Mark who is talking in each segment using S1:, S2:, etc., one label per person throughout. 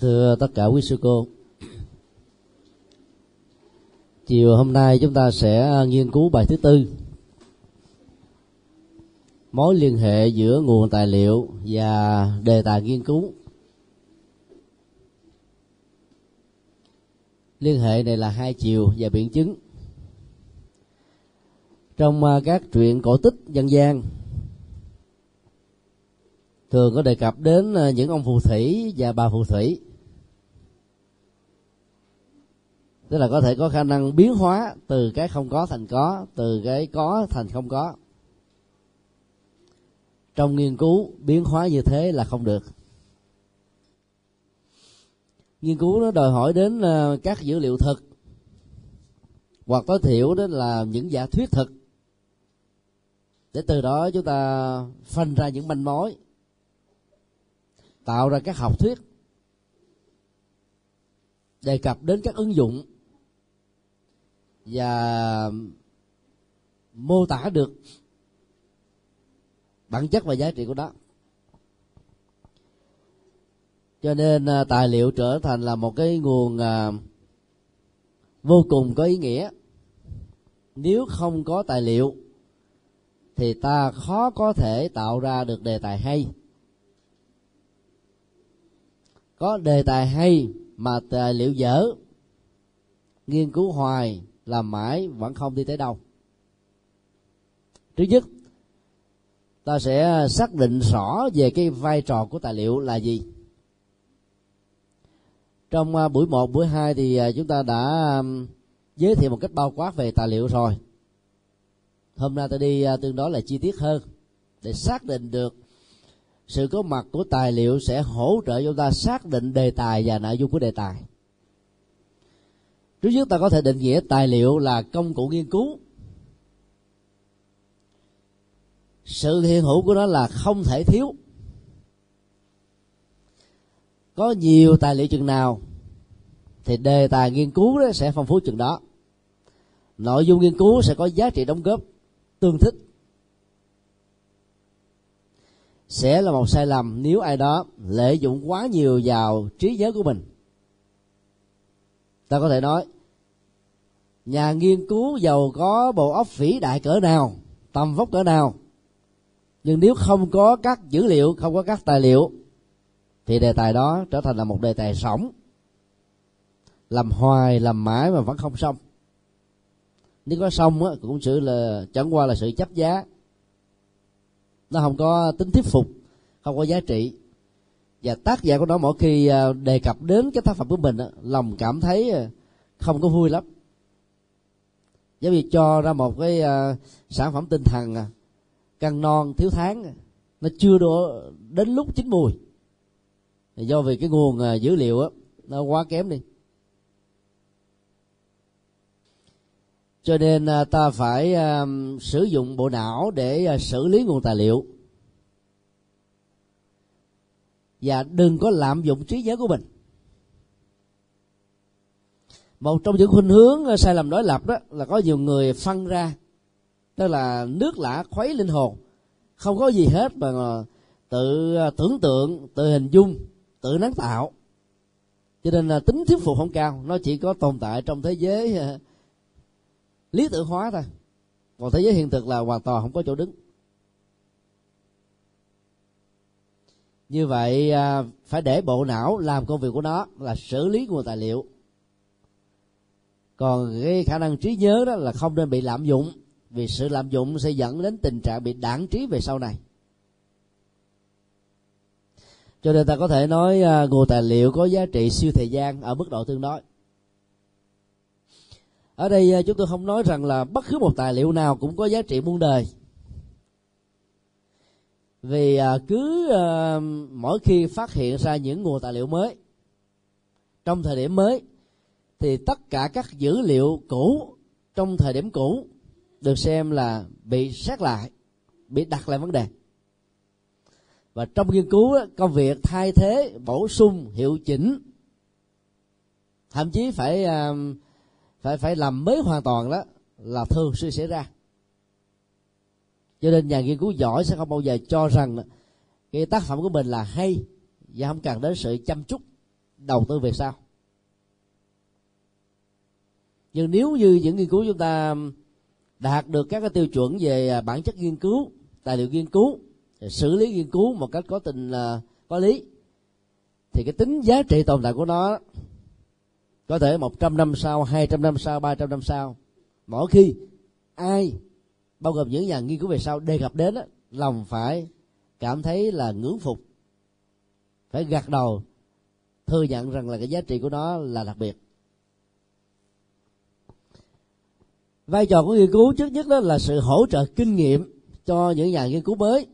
S1: thưa tất cả quý sư cô, chiều hôm nay chúng ta sẽ nghiên cứu bài thứ tư, mối liên hệ giữa nguồn tài liệu và đề tài nghiên cứu. Liên hệ này là hai chiều và biện chứng. Trong à, các truyện cổ tích dân gian thường có đề cập đến ờ, những ông phù thủy và bà phù thủy. Tức là có thể có khả năng biến hóa từ cái không có thành có, từ cái có thành không có. Trong nghiên cứu, biến hóa như thế là không được. Nghiên cứu nó đòi hỏi đến ờ, các dữ liệu thực, hoặc tối thiểu đó là những giả thuyết thực. Để từ đó chúng ta phân ra những manh mối tạo ra các học thuyết đề cập đến các ứng dụng và mô tả được bản chất và giá trị của nó. Cho nên à, tài liệu trở thành là một cái nguồn à, vô cùng có ý nghĩa. Nếu không có tài liệu, thì ta khó có thể tạo ra được đề tài hay có đề tài hay mà tài liệu dở nghiên cứu hoài làm mãi vẫn không đi tới đâu. Thứ nhất ta sẽ xác định rõ về cái vai trò của tài liệu là gì. Trong à, buổi 1, buổi 2 thì à, chúng ta đã giới thiệu một cách bao quát về tài liệu rồi. Hôm nay tôi đi à, tương đối là chi tiết hơn để xác định được sự có mặt của tài liệu sẽ hỗ trợ chúng ta xác định đề tài và nội dung của đề tài. Trước nhất ta có thể định nghĩa tài liệu là công cụ nghiên cứu. Sự hiện hữu của nó là không thể thiếu. Có nhiều tài liệu chừng nào, thì đề tài nghiên cứu đó sẽ phong phú chừng đó. Nội dung nghiên cứu sẽ có giá trị đóng góp tương thích. Sẽ là một sai lầm nếu ai đó lợi dụng quá nhiều vào trí nhớ của mình. Ta có thể nói, nhà nghiên cứu giàu có bộ óc vĩ đại cỡ nào, tầm vóc cỡ nào, nhưng nếu không có các dữ liệu, không có các tài liệu, thì đề tài đó trở thành là một đề tài sống làm hoài, làm mãi mà vẫn không xong. Nếu có xong á, cũng sự là, chẳng qua là sự chấp giá nó không có tính thuyết phục không có giá trị. Và tác giả của nó mỗi khi à, đề cập đến cái tác phẩm của mình lòng cảm thấy à, không có vui lắm. Giống như cho ra một cái à, sản phẩm tinh thần căng non thiếu tháng nó chưa đổ đến lúc chín mùi. Do vì cái nguồn dữ liệu đó, nó quá kém đi. Cho nên à, ta phải uh, sử dụng bộ não để uh, xử lý nguồn tài liệu. Và đừng có lạm dụng trí nhớ của mình. Một trong những khuynh hướng sai lầm đối lập đó là có nhiều người phân ra tức là nước lã khuấy linh hồn. Không có gì hết mà tự tưởng tượng tự hình dung tự nắng tạo. Cho nên là tính thuyết phục không cao nó chỉ có tồn tại trong thế giới lý tưởng hóa thôi. Còn thế giới hiện thực là hoàn toàn không có chỗ đứng. Như vậy à, phải để bộ não làm công việc của nó là xử lý nguồn tài liệu. Còn cái khả năng trí nhớ đó là không nên bị lạm dụng, vì sự lạm dụng sẽ dẫn đến tình trạng bị đảng trí về sau này. Cho nên ta có thể nói à, nguồn tài liệu có giá trị siêu thời gian ở mức độ tương đối ở đây à, chúng tôi không nói rằng là bất cứ một tài liệu nào cũng có giá trị muôn đời. Vì à, cứ à, mỗi khi phát hiện ra những nguồn tài liệu mới trong thời điểm mới thì tất cả các dữ liệu cũ trong thời điểm cũ được xem là bị xét lại bị đặt lại vấn đề. Và trong nghiên cứu công việc thay thế bổ sung hiệu chỉnh thậm chí phải uh, phải phải làm mới hoàn toàn đó là thường xuyên xảy ra. Cho nên nhà nghiên cứu giỏi sẽ không bao giờ cho rằng cái tác phẩm của mình là hay và không cần đến sự chăm chút, đầu tư về sau. Nhưng nếu như những nghiên cứu chúng ta đạt được các cái tiêu chuẩn về bản chất nghiên cứu, tài liệu nghiên cứu, xử lý nghiên cứu một cách có tình à, có lý, thì cái tính giá trị tồn tại của nó có thể 100 năm sau 200 năm sau 300 năm sau mỗi khi ai bao gồm những nhà nghiên cứu về sau đề cập đến đó, lòng phải cảm thấy là ngưỡng phục phải gật đầu thừa nhận rằng là cái giá trị của nó là đặc biệt. Vai trò của nghiên cứu trước nhất đó là sự hỗ trợ kinh nghiệm cho những nhà nghiên cứu mới.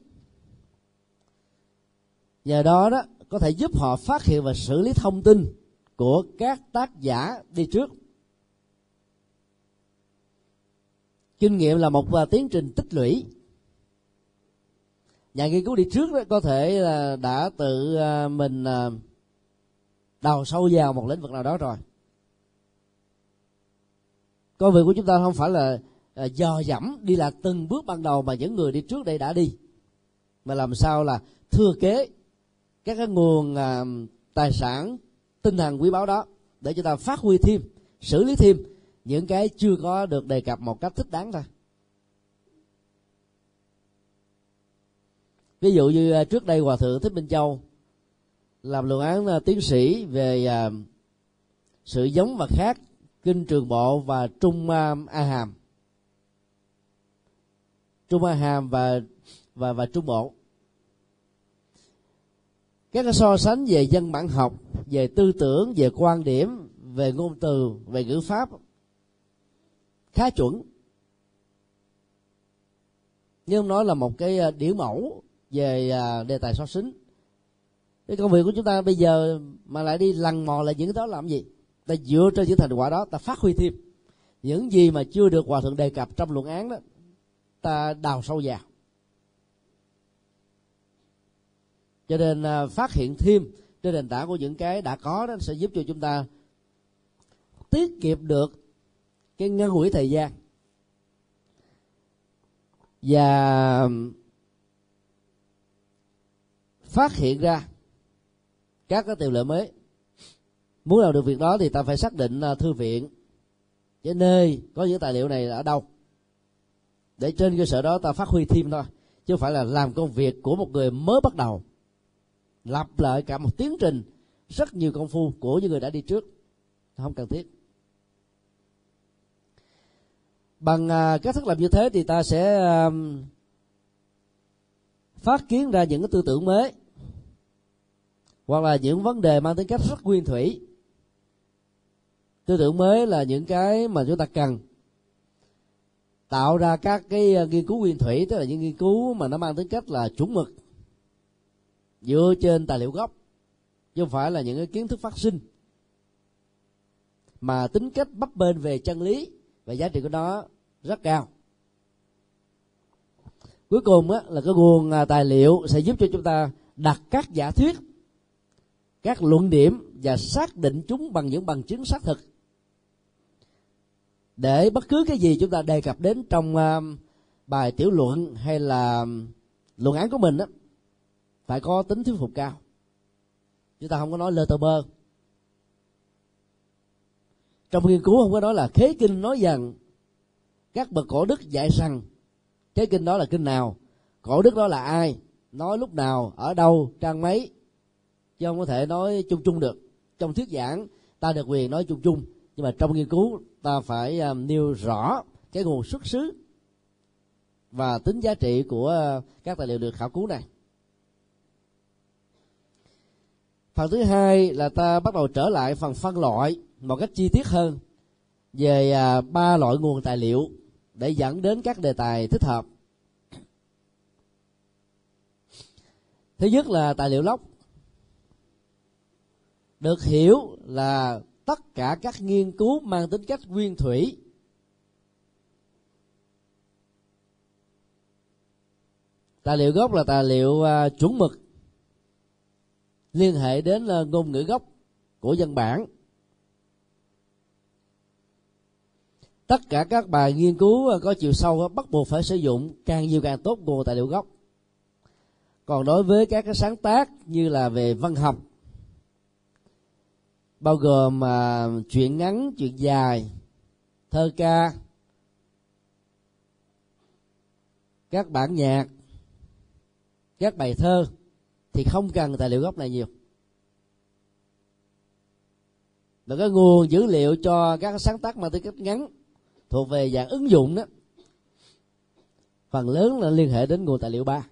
S1: Nhờ đó đó có thể giúp họ phát hiện và xử lý thông tin của các tác giả đi trước. Kinh nghiệm là một à, tiến trình tích lũy. Nhà nghiên cứu đi trước đó có thể là đã tự à, mình à, đào sâu vào một lĩnh vực nào đó rồi. Công việc của chúng ta không phải là dò dẫm đi là từng bước ban đầu mà những người đi trước đây đã đi, mà làm sao là thừa kế các cái nguồn tài sản tinh thần quý báu đó để chúng ta phát huy thêm, xử lý thêm những cái chưa có được đề cập một cách thích đáng thôi. Ví dụ như à, trước đây hòa thượng thích minh châu làm luận án à, tiến sĩ về à, sự giống và khác, kinh trường bộ và trung a hàm. Trung a hàm và và và trung bộ các cái so sánh về dân bản học, về tư tưởng, về quan điểm, về ngôn từ, về ngữ pháp. Khá chuẩn. Nhưng nói là một cái ờ, điển mẫu về ờ, đề tài so sánh. Cái công việc của chúng ta bây giờ mà lại đi lằn mò lại những cái đó làm gì? Ta dựa trên những thành quả đó, ta phát huy thêm. Những gì mà chưa được hòa thượng đề cập trong luận án đó, ta đào sâu vào. Cho nên à, phát hiện thêm trên nền tảng của những cái đã có đó sẽ giúp cho chúng ta tiết kiệm được cái ngân quỹ thời gian. Và phát hiện ra các cái tiềm lệ mới. Muốn làm được việc đó thì ta phải xác định à, thư viện, cái nơi có những tài liệu này ở đâu. Để trên cơ sở đó ta phát huy thêm thôi, chứ không phải là làm công việc của một người mới bắt đầu lặp lại cả một tiến trình rất nhiều công phu của những người đã đi trước. Không cần thiết. Bằng à, cách thức làm như thế thì ta sẽ phát kiến ra những cái tư tưởng mới, hoặc là những vấn đề mang tính cách rất nguyên thủy. Tư tưởng mới là những cái mà chúng ta cần tạo ra các cái à, nghiên cứu nguyên thủy, tức là những nghiên cứu mà nó mang tính cách là chuẩn mực dựa trên tài liệu gốc chứ không phải là những cái kiến thức phát sinh. Mà tính cách bấp bênh về chân lý và giá trị của nó rất cao. Cuối cùng á, là cái nguồn à, tài liệu sẽ giúp cho chúng ta đặt các giả thuyết các luận điểm và xác định chúng bằng những bằng chứng xác thực. Để bất cứ cái gì chúng ta đề cập đến trong uh, bài tiểu luận hay là luận án của mình á phải có tính thuyết phục cao. Chúng ta không có nói lơ tơ bơ trong nghiên cứu không có nói là khế kinh nói rằng các bậc cổ đức dạy rằng cái kinh đó là kinh nào cổ đức đó là ai nói lúc nào ở đâu trang mấy chứ không có thể nói chung chung được. Trong thuyết giảng ta được quyền nói chung chung nhưng mà trong nghiên cứu ta phải um, nêu rõ cái nguồn xuất xứ và tính giá trị của à, các tài liệu được khảo cứu này. Phần thứ hai là ta bắt đầu trở lại phần phân loại một cách chi tiết hơn về à, ba loại nguồn tài liệu để dẫn đến các đề tài thích hợp. Thứ nhất là tài liệu lốc. Được hiểu là tất cả các nghiên cứu mang tính cách nguyên thủy. Tài liệu gốc là tài liệu à, chuẩn mực liên hệ đến ờ, ngôn ngữ gốc của dân bản. Tất cả các bài nghiên cứu ờ, có chiều sâu ờ, bắt buộc phải sử dụng càng nhiều càng tốt nguồn tài liệu gốc. Còn đối với các cái sáng tác như là về văn học, bao gồm mà chuyện ngắn chuyện dài, thơ ca, các bản nhạc, các bài thơ thì không cần tài liệu gốc này nhiều. Và cái nguồn dữ liệu cho các sáng tác mang tính cách ngắn thuộc về dạng ứng dụng đó, phần lớn là liên hệ đến nguồn tài liệu ba.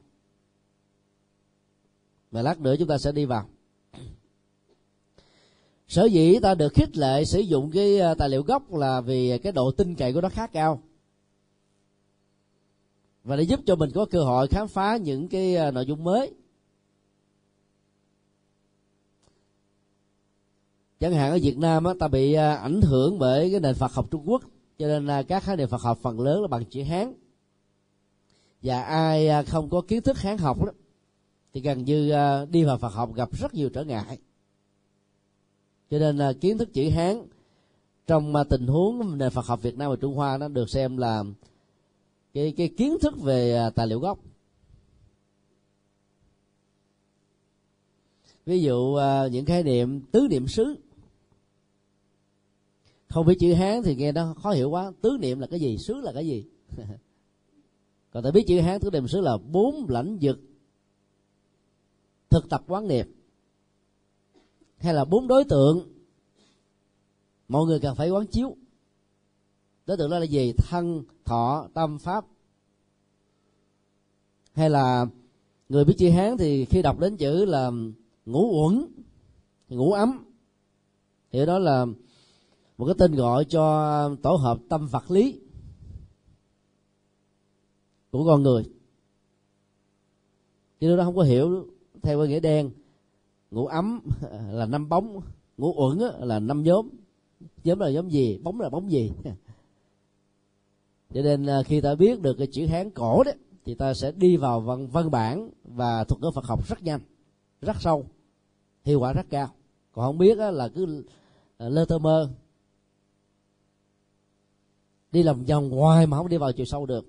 S1: Và lát nữa chúng ta sẽ đi vào. Sở dĩ ta được khích lệ sử dụng cái à, tài liệu gốc là vì cái độ tin cậy của nó khá cao. Và để giúp cho mình có cơ hội khám phá những cái à, nội dung mới. Chẳng hạn ở Việt Nam á, ta bị à, ảnh hưởng bởi cái nền Phật học Trung Quốc cho nên à, các khái niệm Phật học phần lớn là bằng chữ Hán. Và ai à, không có kiến thức Hán học đó thì gần như đi vào Phật học gặp rất nhiều trở ngại. Cho nên là kiến thức chữ hán trong tình huống nền Phật học Việt Nam và Trung Hoa nó được xem là cái cái kiến thức về tài liệu gốc. Ví dụ những khái niệm tứ niệm xứ không biết chữ hán thì nghe nó khó hiểu quá. Tứ niệm là cái gì? Xứ là cái gì? Còn ta biết chữ hán, tứ niệm, xứ là bốn lãnh vực. Thực tập quán niệm. Hay là bốn đối tượng. Mọi người cần phải quán chiếu. Đối tượng đó là gì? Thân, thọ, tâm, pháp. Hay là người biết chữ hán thì khi đọc đến chữ là ngủ uẩn ngủ ấm. Thì đó là một cái tên gọi cho tổ hợp tâm vật lý của con người. Chứ nó không có hiểu, theo cái nghĩa đen ngủ ấm là năm bóng ngủ uẩn là năm nhóm. Nhóm là nhóm gì? Bóng là bóng gì? Cho nên à, khi ta biết được cái chữ hán cổ đấy thì ta sẽ đi vào văn văn bản và thuật ngữ Phật học rất nhanh, rất sâu, hiệu quả rất cao. Còn không biết là cứ à, lơ tơ mơ đi lòng vòng ngoài mà không đi vào chiều sâu được.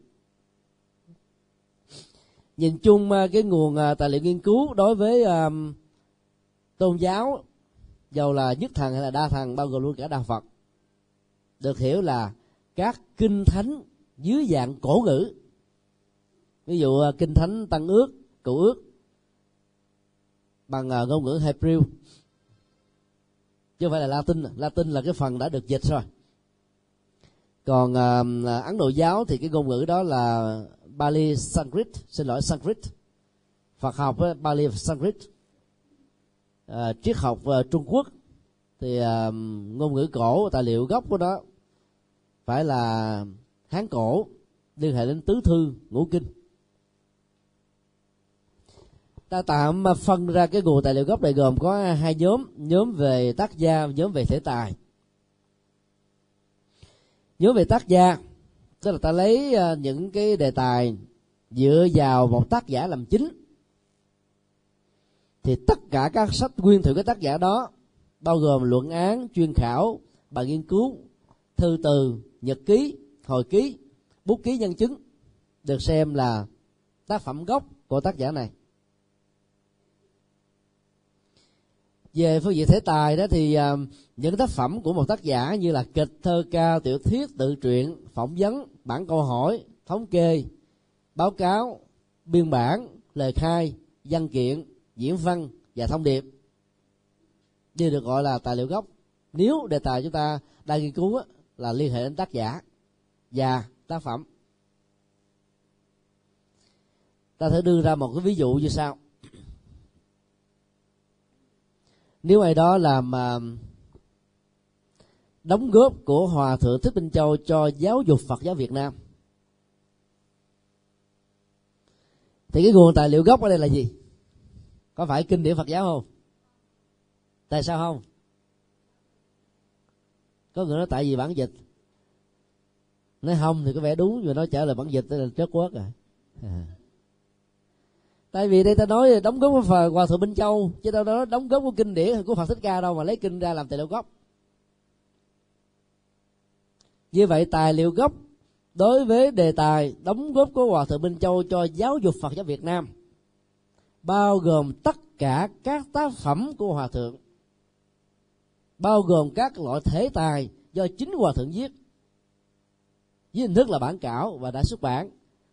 S1: Nhìn chung à, cái nguồn à, tài liệu nghiên cứu đối với à, tôn giáo dầu là nhất thần hay là đa thần, bao gồm luôn cả đạo phật, được hiểu là các kinh thánh dưới dạng cổ ngữ. Ví dụ kinh thánh tăng ước cựu ước, bằng ngôn ngữ Hebrew. Chứ không phải là Latin. Latin là cái phần đã được dịch rồi còn uh, Ấn Độ giáo thì cái ngôn ngữ đó là Bali Sanskrit xin lỗi Sanskrit. Phật học ờ, Bali Sanskrit. Uh, triết học uh, Trung Quốc. Thì uh, ngôn ngữ cổ tài liệu gốc của nó phải là hán cổ liên hệ đến tứ thư ngũ kinh. Ta tạm phân ra cái nguồn tài liệu gốc này gồm có hai nhóm. Nhóm về tác gia nhóm về thể tài nhớ về tác gia. Tức là ta lấy à, những cái đề tài dựa vào một tác giả làm chính. Thì tất cả các sách nguyên thủy của tác giả đó, bao gồm luận án, chuyên khảo, bài nghiên cứu, thư từ, nhật ký, hồi ký, bút ký nhân chứng, được xem là tác phẩm gốc của tác giả này. Về phương diện thể tài đó thì à, những tác phẩm của một tác giả như là kịch thơ ca tiểu thuyết tự truyện phỏng vấn bản câu hỏi thống kê báo cáo biên bản lời khai văn kiện diễn văn và thông điệp đều được gọi là tài liệu gốc. Nếu đề tài chúng ta đang nghiên cứu là liên hệ đến tác giả và tác phẩm. Ta thể đưa ra một cái ví dụ như sau. Nếu ai đó làm uh, đóng góp của hòa thượng thích minh châu cho giáo dục phật giáo việt nam. Thì cái nguồn tài liệu gốc ở đây là gì? Có phải kinh điển phật giáo không? Tại sao không? Có người nói tại vì bản dịch. Nói không thì có vẻ đúng rồi nó trả lời bản dịch là chết quốc rồi à. tại vì đây ta nói đóng góp của hòa thượng minh châu, chứ đâu đó đóng góp của kinh điển của phật thích ca đâu mà lấy kinh ra làm tài liệu gốc như vậy tài liệu gốc đối với đề tài đóng góp của hòa thượng minh châu cho giáo dục phật giáo việt nam bao gồm tất cả các tác phẩm của hòa thượng, bao gồm các loại thể tài do chính hòa thượng viết dưới hình thức là bản cảo và đã xuất bản,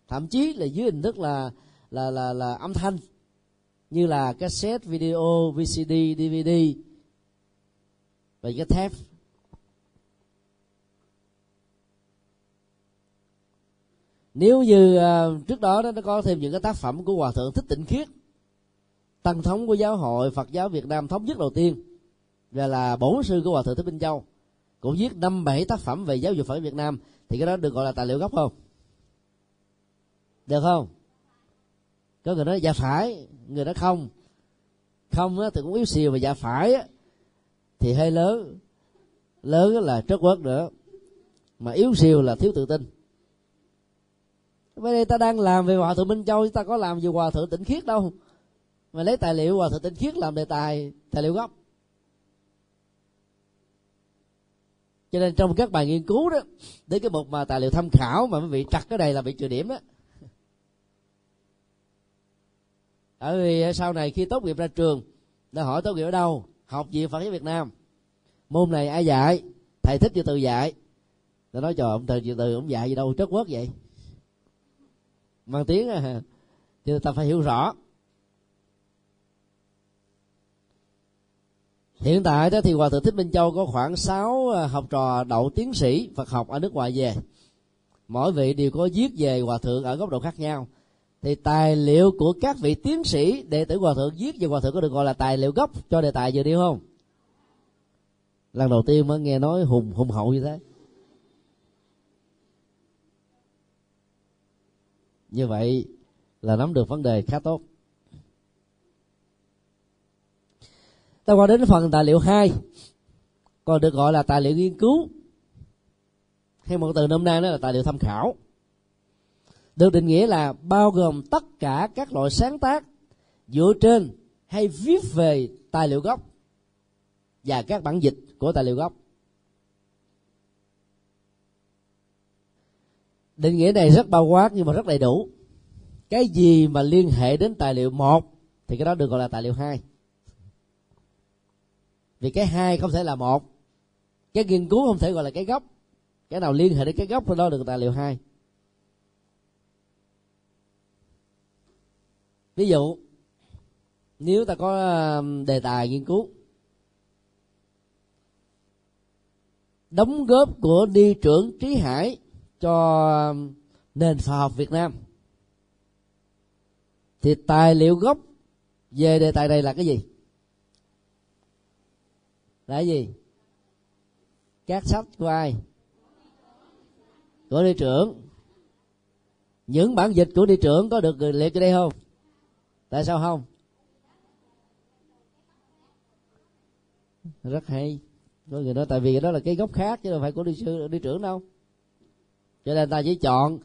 S1: thậm chí là dưới hình thức là là là là âm thanh như là cassette, video vcd dvd và cái thép. Nếu như uh, trước đó nó có thêm những cái tác phẩm của hòa thượng thích tịnh khiết tăng thống của giáo hội phật giáo việt nam thống nhất đầu tiên và là bổn sư của hòa thượng thích minh châu cũng viết năm bảy tác phẩm về giáo dục phật việt nam thì cái đó được gọi là tài liệu gốc không? Được không? Có người nói dạ phải. Người nói không. Không á, thì cũng yếu xìu mà dạ phải á, thì hơi lớn. Lớn là trớt quất nữa. Mà yếu xìu là thiếu tự tin với đây ta đang làm về hòa thượng minh châu ta có làm về hòa thượng tịnh khiết đâu. Mà lấy tài liệu hòa thượng tịnh khiết làm đề tài tài liệu gốc. Cho nên trong các bài nghiên cứu đó, đến cái mục mà tài liệu tham khảo mà mấy vị chặt cái này là bị trừ điểm đó. Bởi vì sau này khi tốt nghiệp ra trường, đã hỏi tốt nghiệp ở đâu? Học gì phật giáo việt nam? Môn này ai dạy? Thầy thích cho từ dạy? Tôi nói, trời ông thầy từ từ, ông dạy gì đâu trớt quất vậy? Mang tiếng à thì ta phải hiểu rõ. Hiện tại đó thì hòa thượng thích minh châu có khoảng 6 à, học trò đậu tiến sĩ phật học ở nước ngoài về. Mỗi vị đều có viết về hòa thượng ở góc độ khác nhau. Thì tài liệu của các vị tiến sĩ, đệ tử hòa thượng viết về hòa thượng có được gọi là tài liệu gốc cho đề tài vừa đi không? Lần đầu tiên mới nghe nói hùng hùng hậu như thế. Như vậy là nắm được vấn đề khá tốt. Ta qua đến phần tài liệu 2 còn được gọi là tài liệu nghiên cứu. Hay một từ nôm na đó là tài liệu tham khảo. Được định nghĩa là bao gồm tất cả các loại sáng tác dựa trên hay viết về tài liệu gốc và các bản dịch của tài liệu gốc. Định nghĩa này rất bao quát nhưng mà rất đầy đủ. Cái gì mà liên hệ đến tài liệu một thì cái đó được gọi là tài liệu hai. Vì cái hai không thể là một. Cái nghiên cứu không thể gọi là cái gốc. Cái nào liên hệ đến cái gốc thì đó được tài liệu hai. Ví dụ, nếu ta có um, đề tài nghiên cứu, đóng góp của đi trưởng trí hải cho um, nền Phật học việt nam. Thì tài liệu gốc về đề tài này là cái gì? Là cái gì? Các sách của ai? Của đi trưởng. Những bản dịch của đi trưởng có được liệt ở đây không? Tại sao không? Rất hay. Có người nói tại vì đó là cái gốc khác chứ đâu phải của đi sư, đi trưởng đâu cho nên ta chỉ chọn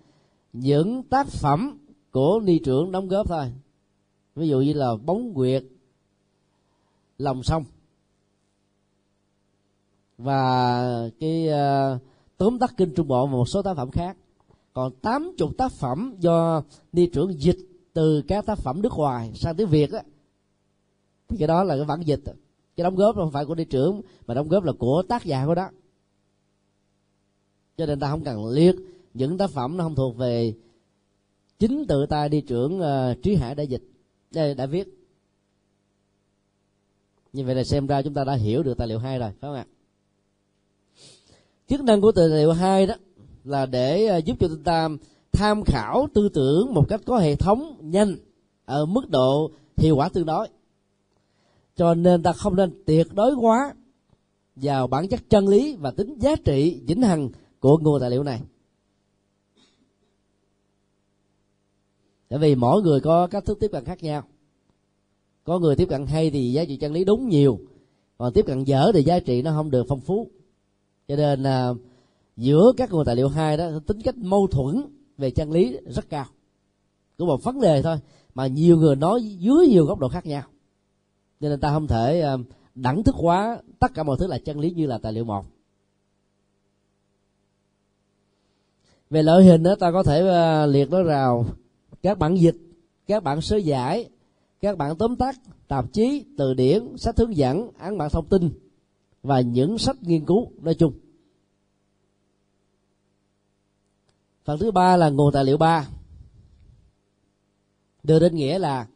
S1: những tác phẩm của ni trưởng đóng góp thôi. Ví dụ như là bóng nguyệt lòng sông. Và cái uh, tóm tắt kinh trung bộ và một số tác phẩm khác. Còn tám chục tác phẩm do ni trưởng dịch từ các tác phẩm nước ngoài sang tiếng việt á thì cái đó là cái bản dịch. Cái đóng góp không phải của ni trưởng mà đóng góp là của tác giả của đó. Cho nên ta không cần liệt những tác phẩm nó không thuộc về chính tự ta đi trưởng uh, trí hải đã dịch đã, đã viết. Như vậy là xem ra chúng ta đã hiểu được tài liệu hai rồi phải không ạ? Chức năng của tài liệu hai đó là để uh, giúp cho chúng ta tham khảo tư tưởng một cách có hệ thống nhanh ở mức độ hiệu quả tương đối. Cho nên ta không nên tuyệt đối quá vào bản chất chân lý và tính giá trị vĩnh hằng của nguồn tài liệu này. Tại vì mỗi người có cách thức tiếp cận khác nhau. Có người tiếp cận hay thì giá trị chân lý đúng nhiều còn tiếp cận dở thì giá trị nó không được phong phú. Cho nên à, giữa các nguồn tài liệu hai đó tính cách mâu thuẫn về chân lý rất cao. Cũng một vấn đề thôi mà nhiều người nói dưới nhiều góc độ khác nhau. Cho nên ta không thể à, đẳng thức hóa tất cả mọi thứ là chân lý như là tài liệu một. Về loại hình đó ta có thể à, liệt nó rào các bản dịch, các bản sơ giải, các bản tóm tắt tạp chí, từ điển, sách hướng dẫn, án bản thông tin và những sách nghiên cứu nói chung. Phần thứ ba là nguồn tài liệu ba. Đưa đến nghĩa là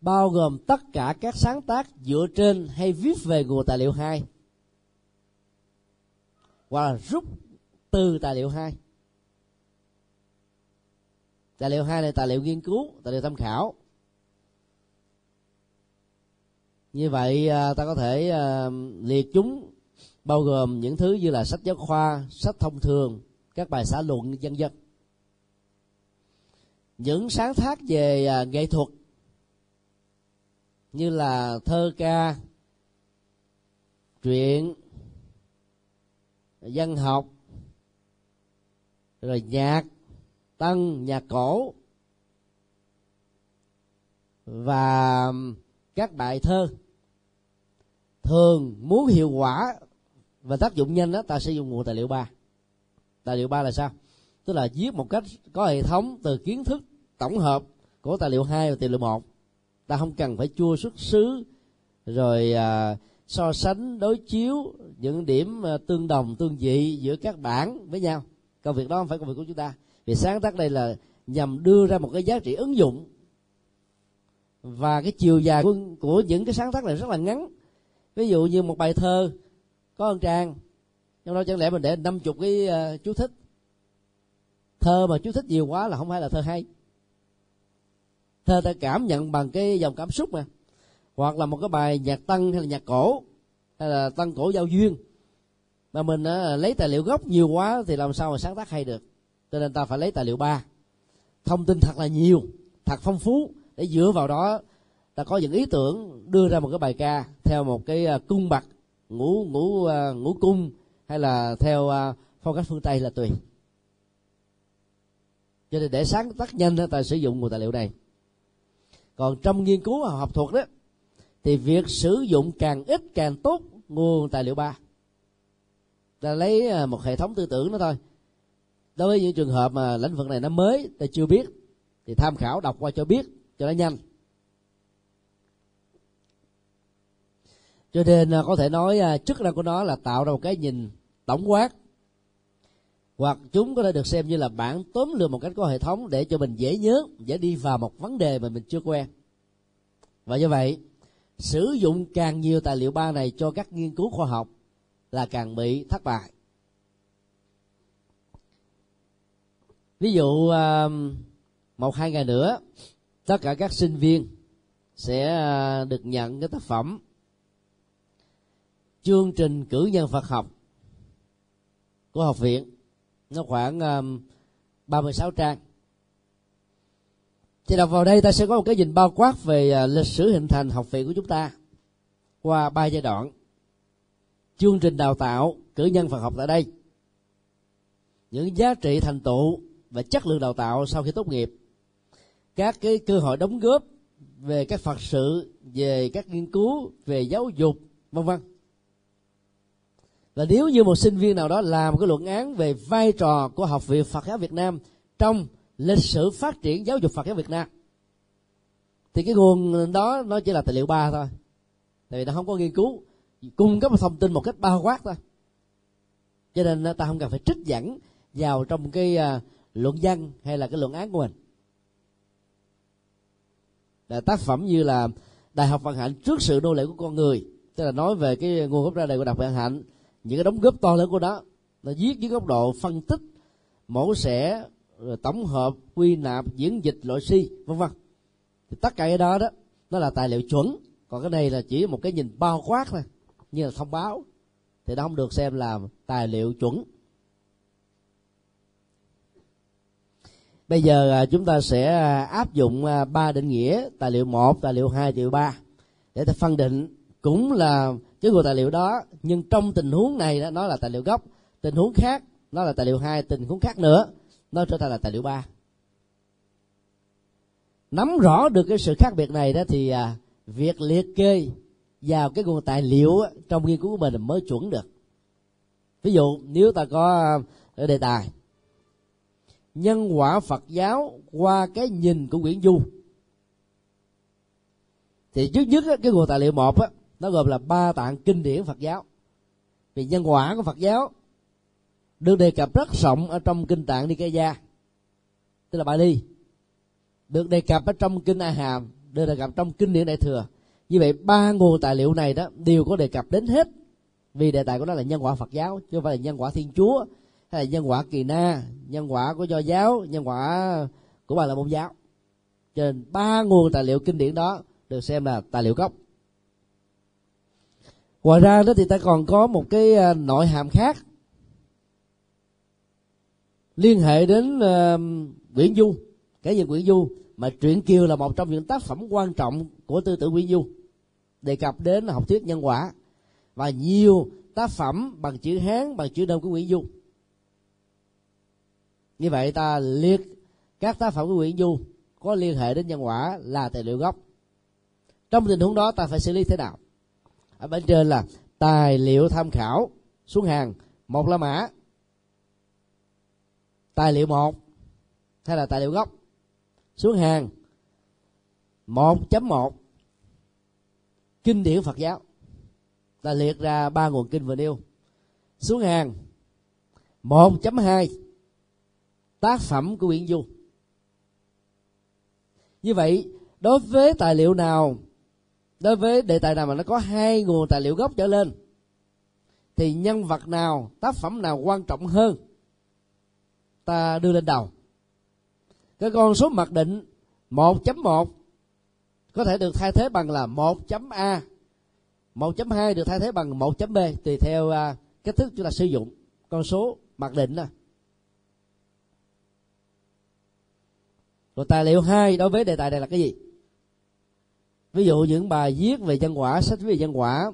S1: bao gồm tất cả các sáng tác dựa trên hay viết về nguồn tài liệu hai. Hoặc là rút từ tài liệu hai tài liệu hai là tài liệu nghiên cứu, tài liệu tham khảo. Như vậy à, ta có thể à, liệt chúng, bao gồm những thứ như là sách giáo khoa, sách thông thường, các bài xã luận, vân vân. Những sáng tác về à, nghệ thuật như là thơ ca, truyện, văn học, rồi nhạc tân nhạc cổ. Và các bài thơ. Thường muốn hiệu quả và tác dụng nhanh đó ta sử dụng nguồn tài liệu ba. Tài liệu ba là sao? Tức là viết một cách có hệ thống từ kiến thức tổng hợp của tài liệu hai và tài liệu một. Ta không cần phải chua xuất xứ rồi à, so sánh đối chiếu những điểm à, tương đồng tương dị giữa các bản với nhau. Công việc đó không phải công việc của chúng ta vì sáng tác đây là nhằm đưa ra một cái giá trị ứng dụng. Và cái chiều dài của, của những cái sáng tác này rất là ngắn. Ví dụ như một bài thơ có một trang trong đó chẳng lẽ mình để năm chục cái uh, chú thích. Thơ mà chú thích nhiều quá là không phải là thơ hay. Thơ ta cảm nhận bằng cái dòng cảm xúc mà. Hoặc là một cái bài nhạc tân hay là nhạc cổ hay là tân cổ giao duyên. Mà mình uh, lấy tài liệu gốc nhiều quá thì làm sao mà sáng tác hay được cho nên ta phải lấy tài liệu ba. Thông tin thật là nhiều, thật phong phú. Để dựa vào đó, ta có những ý tưởng đưa ra một cái bài ca theo một cái à, cung bậc, ngũ ngũ à, ngũ cung, hay là theo à, phong cách phương tây là tùy. Cho nên để sáng tác nhanh ta sử dụng nguồn tài liệu này. Còn trong nghiên cứu học thuật đó thì việc sử dụng càng ít càng tốt nguồn tài liệu ba. Ta lấy một hệ thống tư tưởng đó thôi đối với những trường hợp mà lĩnh vực này nó mới, ta chưa biết, thì tham khảo, đọc qua cho biết, cho nó nhanh. Cho nên à, có thể nói à, chức năng của nó là tạo ra một cái nhìn tổng quát, hoặc chúng có thể được xem như là bản tóm lược một cách có hệ thống để cho mình dễ nhớ, dễ đi vào một vấn đề mà mình chưa quen. Và như vậy, sử dụng càng nhiều tài liệu ba này cho các nghiên cứu khoa học là càng bị thất bại. Ví dụ à, một hai ngày nữa tất cả các sinh viên sẽ à, được nhận cái tác phẩm chương trình cử nhân Phật học của học viện. Nó khoảng à, um, 36 trang. Thì đọc vào đây ta sẽ có một cái nhìn bao quát về uh, lịch sử hình thành học viện của chúng ta qua ba giai đoạn. Chương trình đào tạo cử nhân Phật học tại đây. Những giá trị thành tựu và chất lượng đào tạo sau khi tốt nghiệp. Các cái cơ hội đóng góp về các phật sự, về các nghiên cứu, về giáo dục, vân vân. Và nếu như một sinh viên nào đó làm cái luận án về vai trò của học viện Phật giáo Việt Nam trong lịch sử phát triển giáo dục Phật giáo Việt Nam, thì cái nguồn đó nó chỉ là tài liệu ba thôi. Tại vì nó không có nghiên cứu, cung cấp thông tin một cách bao quát thôi. Cho nên à, ta không cần phải trích dẫn vào trong cái à, luận văn hay là cái luận án của mình. Là tác phẩm như là đại học vận hạnh trước sự nô lệ của con người, tức là nói về cái nguồn gốc ra đời của đại học vận hạnh, những cái đóng góp to lớn của nó nó viết dưới góc độ phân tích mẫu xẻ rồi tổng hợp, quy nạp, diễn dịch, loại si, vân vân. Thì tất cả cái đó đó, nó là tài liệu chuẩn. Còn cái này là chỉ một cái nhìn bao quát thôi, như là thông báo. Thì nó không được xem là tài liệu chuẩn. Bây giờ à, chúng ta sẽ à, áp dụng à, ba định nghĩa tài liệu một tài liệu hai tài liệu ba để ta phân định cũng là cái nguồn tài liệu đó nhưng trong tình huống này đó, nó là tài liệu gốc tình huống khác nó là tài liệu hai tình huống khác nữa nó trở thành là tài liệu ba. Nắm rõ được cái sự khác biệt này đó thì việc liệt kê vào cái nguồn tài liệu trong nghiên cứu của mình mới chuẩn được. Ví dụ nếu ta có đề tài nhân quả phật giáo qua cái nhìn của nguyễn du. Thì trước nhất cái nguồn tài liệu một á, nó gồm là ba tạng kinh điển phật giáo. Về nhân quả của Phật giáo được đề cập rất rộng ở trong kinh tạng Nikaya tức là Bali. Được đề cập ở trong kinh A Hàm được đề cập trong kinh điển Đại thừa. Như vậy ba nguồn tài liệu này đó đều có đề cập đến hết vì đề tài của nó là nhân quả Phật giáo chứ không phải là nhân quả Thiên Chúa hay là nhân quả Kỳ Na nhân quả của Do giáo nhân quả của bà là môn giáo. Trên ba nguồn tài liệu kinh điển đó được xem là tài liệu gốc. Ngoài ra đó thì ta còn có một cái à, nội hàm khác liên hệ đến à, uh, Nguyễn Du. Cái gì Nguyễn Du? Mà truyện kiều là một trong những tác phẩm quan trọng của tư tưởng Nguyễn Du đề cập đến học thuyết nhân quả và nhiều tác phẩm bằng chữ hán bằng chữ đông của Nguyễn Du như vậy ta liệt các tác phẩm của Nguyễn Du có liên hệ đến nhân quả là tài liệu gốc. Trong tình huống đó ta phải xử lý thế nào? Ở bên trên là tài liệu tham khảo, xuống hàng, một la mã. Tài liệu một hay là tài liệu gốc? Xuống hàng 1.1 kinh điển Phật giáo. Ta liệt ra ba nguồn kinh vừa nêu. Xuống hàng 1.2 tác phẩm của Nguyễn Du như vậy, đối với tài liệu nào, đối với đề tài nào mà nó có hai nguồn tài liệu gốc trở lên, thì nhân vật nào, tác phẩm nào quan trọng hơn, ta đưa lên đầu. Cái con số mặc định 1.1 có thể được thay thế bằng là 1.a 1.2 được thay thế bằng 1.b tùy theo à, cách thức chúng ta sử dụng. Con số mặc định đó. Và tài liệu hai đối với đề tài này là cái gì? Ví dụ những bài viết về nhân quả, sách về nhân quả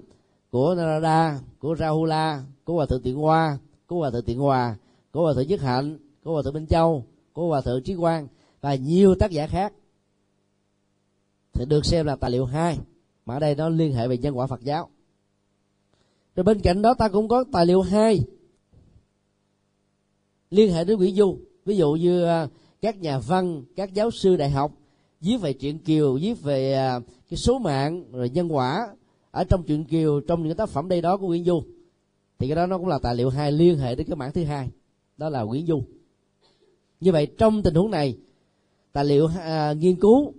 S1: của Narada, của Rahula, của Hòa Thượng Tiện Hoa, của Hòa Thượng Tiện Hòa, của Hòa Thượng Nhất Hạnh, của Hòa Thượng Minh Châu, của Hòa Thượng Trí Quang và nhiều tác giả khác. Thì được xem là tài liệu hai mà ở đây nó liên hệ về nhân quả Phật giáo. Rồi bên cạnh đó ta cũng có tài liệu hai liên hệ đến Nguyễn Du. Ví dụ như à, các nhà văn các giáo sư đại học viết về chuyện kiều viết về à, cái số mạng rồi nhân quả ở trong chuyện kiều trong những tác phẩm đây đó của Nguyễn Du. Thì cái đó nó cũng là tài liệu hai liên hệ đến cái mảng thứ hai đó là Nguyễn Du. Như vậy trong tình huống này tài liệu à, nghiên cứu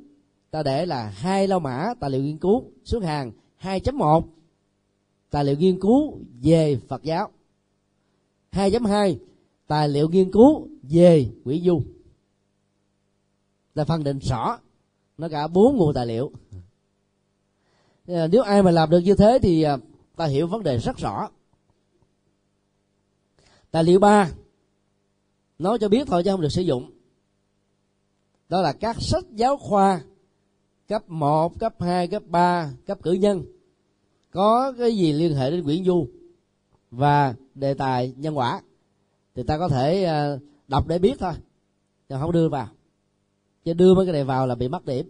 S1: ta để là hai lao mã tài liệu nghiên cứu xuất hàng 2.1 tài liệu nghiên cứu về Phật giáo. 2.2 tài liệu nghiên cứu về quỷ du là phân định rõ. Nó cả bốn nguồn tài liệu. Ờ, nếu ai mà làm được như thế thì ờ, ta hiểu vấn đề rất rõ. Tài liệu ba. Nói cho biết thôi chứ không được sử dụng. Đó là các sách giáo khoa cấp 1, cấp 2, cấp 3, cấp cử nhân. Có cái gì liên hệ đến quyển du và đề tài nhân quả thì ta có thể ờ, đọc để biết thôi. Chứ không đưa vào chứ đưa mấy cái này vào là bị mất điểm.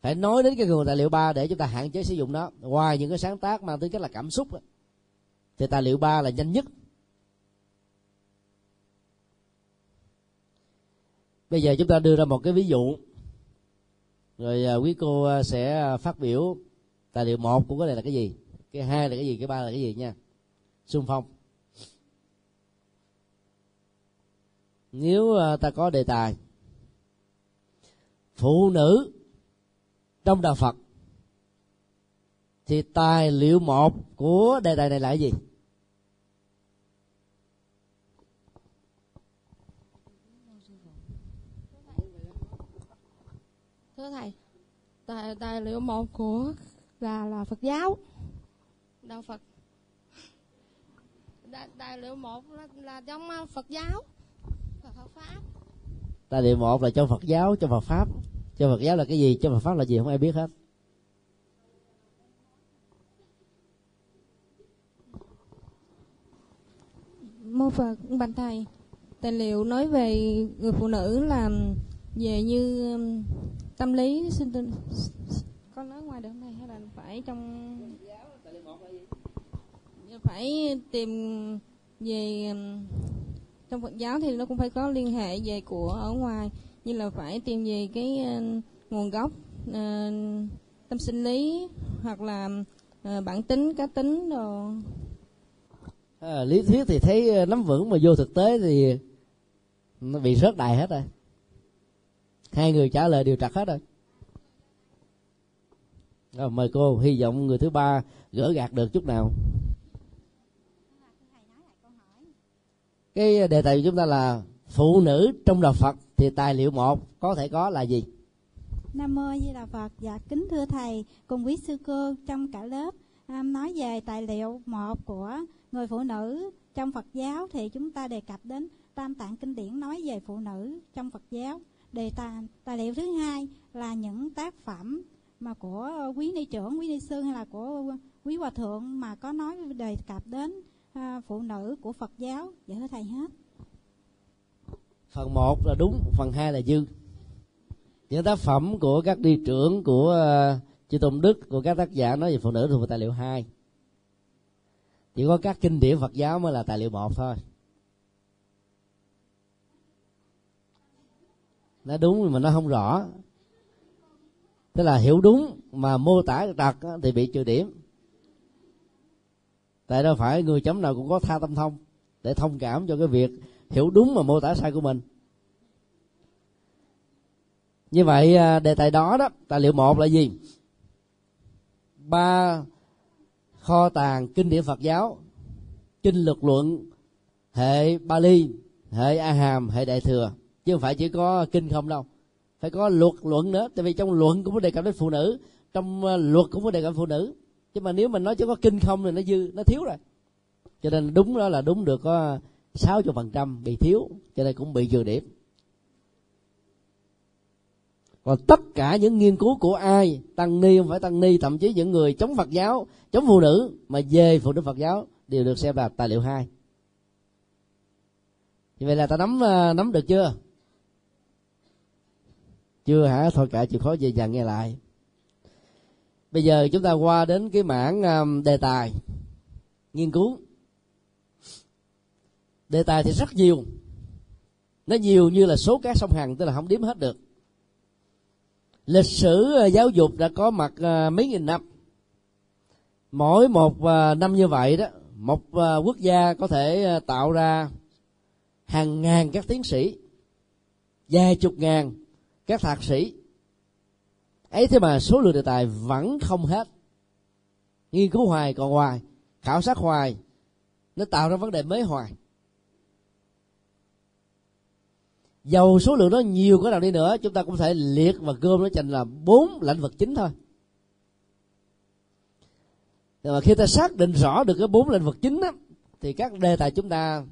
S1: Phải nói đến cái nguồn tài liệu ba để chúng ta hạn chế sử dụng nó ngoài những cái sáng tác mang tính cách là cảm xúc đó, thì tài liệu ba là nhanh nhất. Bây giờ chúng ta đưa ra một cái ví dụ. Rồi à, quý cô à, sẽ à, phát biểu tài liệu một của cái này là cái gì? Cái hai là cái gì? Cái ba là cái gì nha? Xung phong. Nếu ờ, ta có đề tài phụ nữ trong đạo phật thì tài liệu một của đề tài này là gì?
S2: Thưa thầy tài, tài liệu một của là là Phật giáo đạo Phật. Tài, tài liệu một là, là trong ờ, Phật giáo ta Phật
S1: liệu một là cho Phật giáo cho Phật pháp. Cho Phật giáo là cái gì? Cho Phật pháp là gì không ai biết hết.
S2: Mô Phật bạch thầy, tài liệu nói về người phụ nữ làm về như um, tâm lý sinh tinh, có nói ngoài được này hay là phải trong phải tìm về um, trong Phật giáo thì nó cũng phải có liên hệ về của ở ngoài như là phải tìm về cái uh, nguồn gốc uh, tâm sinh lý hoặc là uh, bản tính cá tính đồ.
S1: À, lý thuyết thì thấy nắm vững mà vô thực tế thì nó bị rớt đài hết rồi. Hai người trả lời đều trật hết rồi. Rồi, mời cô hy vọng người thứ ba gỡ gạt được chút nào. Cái đề tài của chúng ta là phụ nữ trong đạo Phật thì tài liệu một có thể có là gì
S3: Nam mô Di Đà Phật. Dạ kính thưa thầy cùng quý sư cô trong cả lớp um, nói về tài liệu một của người phụ nữ trong Phật giáo thì chúng ta đề cập đến Tam Tạng kinh điển nói về phụ nữ trong Phật giáo. Đề tài tài liệu thứ hai là những tác phẩm mà của quý ni trưởng, quý ni sư hay là của quý hòa thượng mà có nói đề cập đến à, phụ nữ của Phật giáo. Dạ thưa thầy hết.
S1: Phần 1 là đúng, phần 2 là dư. Những tác phẩm của các đi trưởng của uh, chư tôn đức của các tác giả nói về phụ nữ thuộc về tài liệu hai. Chỉ có các kinh điển phật giáo mới là tài liệu một thôi. Nó đúng mà nó không rõ. Tức là hiểu đúng mà mô tả đặt thì bị trừ điểm tại đâu phải người chấm nào cũng có tha tâm thông để thông cảm cho cái việc hiểu đúng mà mô tả sai của mình. Như vậy à, đề tài đó đó, tài liệu một là gì? Ba, kho tàng kinh điển phật giáo, kinh lực luận hệ bali, hệ a hàm, hệ đại thừa. Chứ không phải chỉ có kinh không đâu, phải có luật luận nữa. Tại vì trong luận cũng có đề cập đến phụ nữ, trong à, luật cũng có đề cập phụ nữ chứ mà nếu mình nói chứ có kinh không thì nó dư, nó thiếu rồi. Cho nên đúng đó là đúng được có sáu phần trăm bị thiếu, cho nên cũng bị trừ điểm. Còn tất cả những nghiên cứu của ai, tăng ni không phải tăng ni, thậm chí những người chống phật giáo, chống phụ nữ mà về phụ nữ phật giáo đều được xem là tài liệu hai. Như vậy là ta nắm à, nắm được chưa? Chưa hả? Thôi cả chịu khó về nhà nghe lại bây giờ chúng ta qua đến cái mảng um, đề tài, nghiên cứu. Đề tài thì rất nhiều. Nó nhiều như là số cá sông hằng, tức là không đếm hết được. Lịch sử ờ, giáo dục đã có mặt ờ, mấy nghìn năm. Mỗi một ờ, năm như vậy đó, một quốc gia có thể tạo ra hàng ngàn các tiến sĩ, vài chục ngàn các thạc sĩ ấy thế mà số lượng đề tài vẫn không hết. Nghiên cứu hoài còn hoài khảo sát hoài nó tạo ra vấn đề mới hoài. Dầu số lượng nó nhiều có nào đi nữa chúng ta cũng thể liệt và gom nó thành là bốn lĩnh vực chính thôi. Mà khi ta xác định rõ được cái bốn lĩnh vực chính á, thì các đề tài chúng ta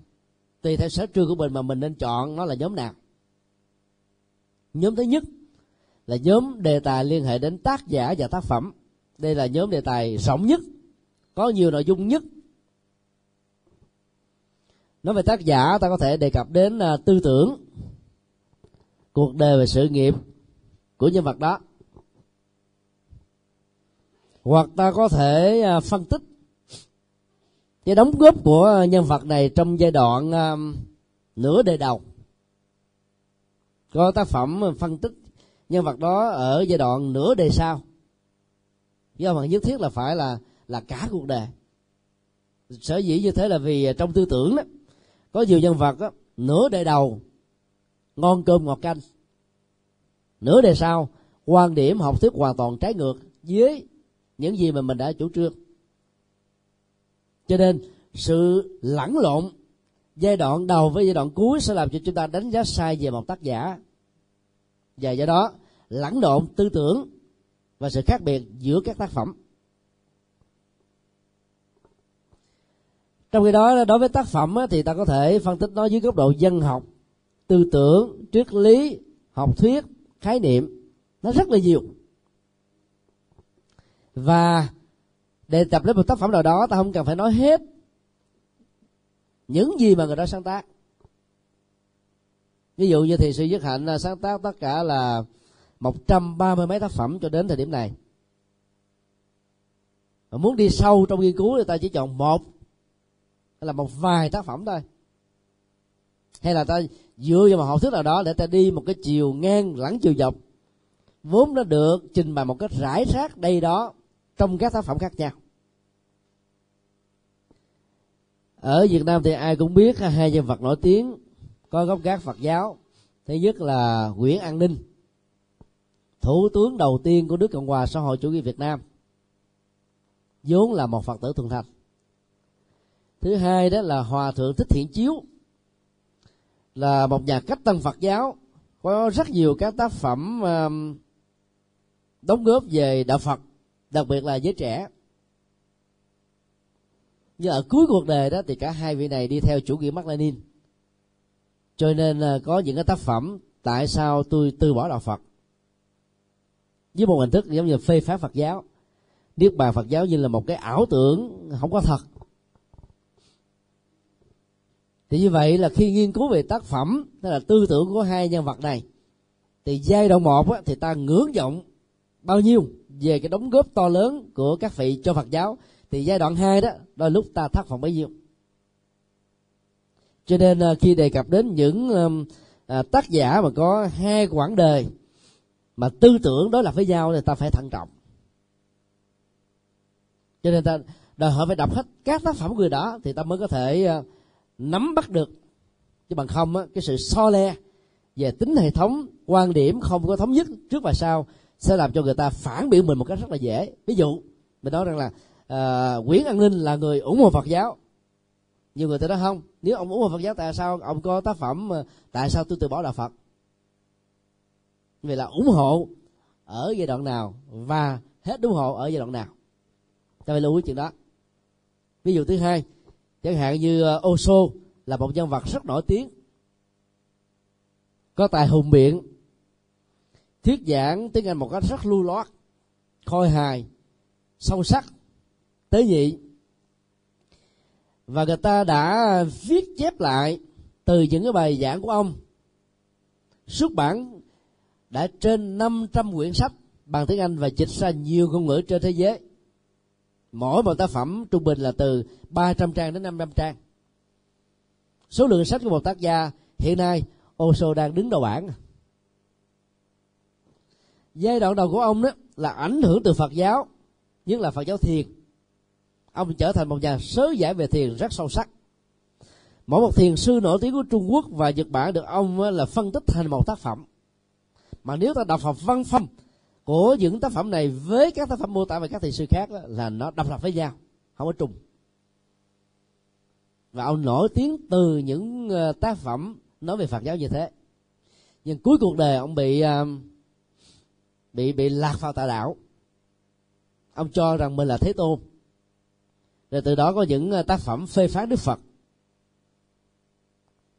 S1: tùy theo sở trường của mình mà mình nên chọn nó là nhóm nào? Nhóm thứ nhất là nhóm đề tài liên hệ đến tác giả và tác phẩm. Đây là nhóm đề tài rộng nhất có nhiều nội dung nhất. Nói về tác giả ta có thể đề cập đến uh, tư tưởng cuộc đời và sự nghiệp của nhân vật đó. Hoặc ta có thể à, phân tích cái đóng góp của nhân vật này trong giai đoạn à, nửa đời đầu. Có tác phẩm phân tích nhân vật đó ở giai đoạn nửa đời sau. Do mà nhất thiết là phải là là cả cuộc đời. Sở dĩ như thế là vì trong tư tưởng đó có nhiều nhân vật đó, nửa đời đầu ngon cơm ngọt canh. Nửa đề sau quan điểm học thuyết hoàn toàn trái ngược với những gì mà mình đã chủ trương. Cho nên sự lẫn lộn giai đoạn đầu với giai đoạn cuối sẽ làm cho chúng ta đánh giá sai về một tác giả. Và do đó lẫn lộn tư tưởng và sự khác biệt giữa các tác phẩm. Trong khi đó, đối với tác phẩm thì ta có thể phân tích nó dưới góc độ dân học, tư tưởng, triết lý, học thuyết, khái niệm. Nó rất là nhiều. Và để tập đến một tác phẩm nào đó, ta không cần phải nói hết những gì mà người đó sáng tác. Ví dụ như thì sư dứt hạnh à, sáng tác tất cả là một trăm ba mươi mấy tác phẩm cho đến thời điểm này. Mà muốn đi sâu trong nghiên cứu thì ta chỉ chọn một, hay là một vài tác phẩm thôi. Hay là ta dựa vào một học thuyết nào đó để ta đi một cái chiều ngang lẫn chiều dọc. Vốn nó được trình bày một cách rải rác đây đó trong các tác phẩm khác nhau. Ở Việt Nam thì ai cũng biết hai nhân vật nổi tiếng có gốc gác Phật giáo, thứ nhất là Nguyễn An Ninh thủ tướng đầu tiên của nước Cộng hòa xã hội chủ nghĩa Việt Nam. Vốn là một Phật tử thuần thành. Thứ hai đó là Hòa thượng Thích Thiện Chiếu. Là một nhà cách tân Phật giáo có rất nhiều các tác phẩm um, đóng góp về đạo Phật đặc biệt là giới trẻ. Nhưng ở cuối cuộc đời đó thì cả hai vị này đi theo chủ nghĩa Mác Lenin. cho nên uh, có những cái tác phẩm tại sao tôi từ bỏ đạo Phật? Với một hình thức giống như phê phán Phật giáo. Niết bàn Phật giáo như là một cái ảo tưởng không có thật. Thì như vậy là khi nghiên cứu về tác phẩm tức là tư tưởng của hai nhân vật này thì giai đoạn một á, thì ta ngưỡng vọng bao nhiêu về cái đóng góp to lớn của các vị cho Phật giáo thì giai đoạn 2 đó đôi lúc ta thất vọng bấy nhiêu. Cho nên à, khi đề cập đến những à, tác giả mà có hai quãng đời mà tư tưởng đối lập với nhau thì ta phải thận trọng. Cho nên ta đòi hỏi phải đọc hết các tác phẩm người đó thì ta mới có thể ờ, nắm bắt được. Chứ bằng không á, cái sự so le về tính hệ thống quan điểm không có thống nhất trước và sau sẽ làm cho người ta phản biện mình một cách rất là dễ. Ví dụ mình nói rằng là uh, Nguyễn An Ninh là người ủng hộ Phật giáo. Nhiều người ta nói không nếu ông ủng hộ Phật giáo tại sao ông có tác phẩm ờ, tại sao tôi từ bỏ đạo Phật? Vì là ủng hộ ở giai đoạn nào và hết ủng hộ ở giai đoạn nào. Ta phải lưu ý chuyện đó. Ví dụ thứ hai, chẳng hạn như Oso Osho là một nhân vật rất nổi tiếng. Có tài hùng biện, thuyết giảng tiếng Anh một cách rất lưu loát, khôi hài, sâu sắc, tế nhị. Và người ta đã viết chép lại từ những cái bài giảng của ông. Xuất bản đã trên 500 quyển sách bằng tiếng Anh và dịch ra nhiều ngôn ngữ trên thế giới. Mỗi một tác phẩm trung bình là từ 300 trang đến 500 trang. Số lượng sách của một tác gia hiện nay Osho đang đứng đầu bảng. Giai đoạn đầu của ông đó là ảnh hưởng từ Phật giáo, nhất là Phật giáo thiền. Ông trở thành một nhà sớ giải về thiền rất sâu sắc. Mỗi một thiền sư nổi tiếng của Trung Quốc và Nhật Bản được ông là phân tích thành một tác phẩm mà nếu ta đọc học văn phong của những tác phẩm này với các tác phẩm mô tả về các thầy sư khác đó, là nó độc lập với nhau không có trùng. Và ông nổi tiếng từ những ờ, tác phẩm nói về Phật giáo như thế. Nhưng cuối cuộc đời ông bị ờ, bị bị lạc vào tà đạo. Ông cho rằng mình là thế tôn. Rồi từ đó có những ờ, tác phẩm phê phán đức phật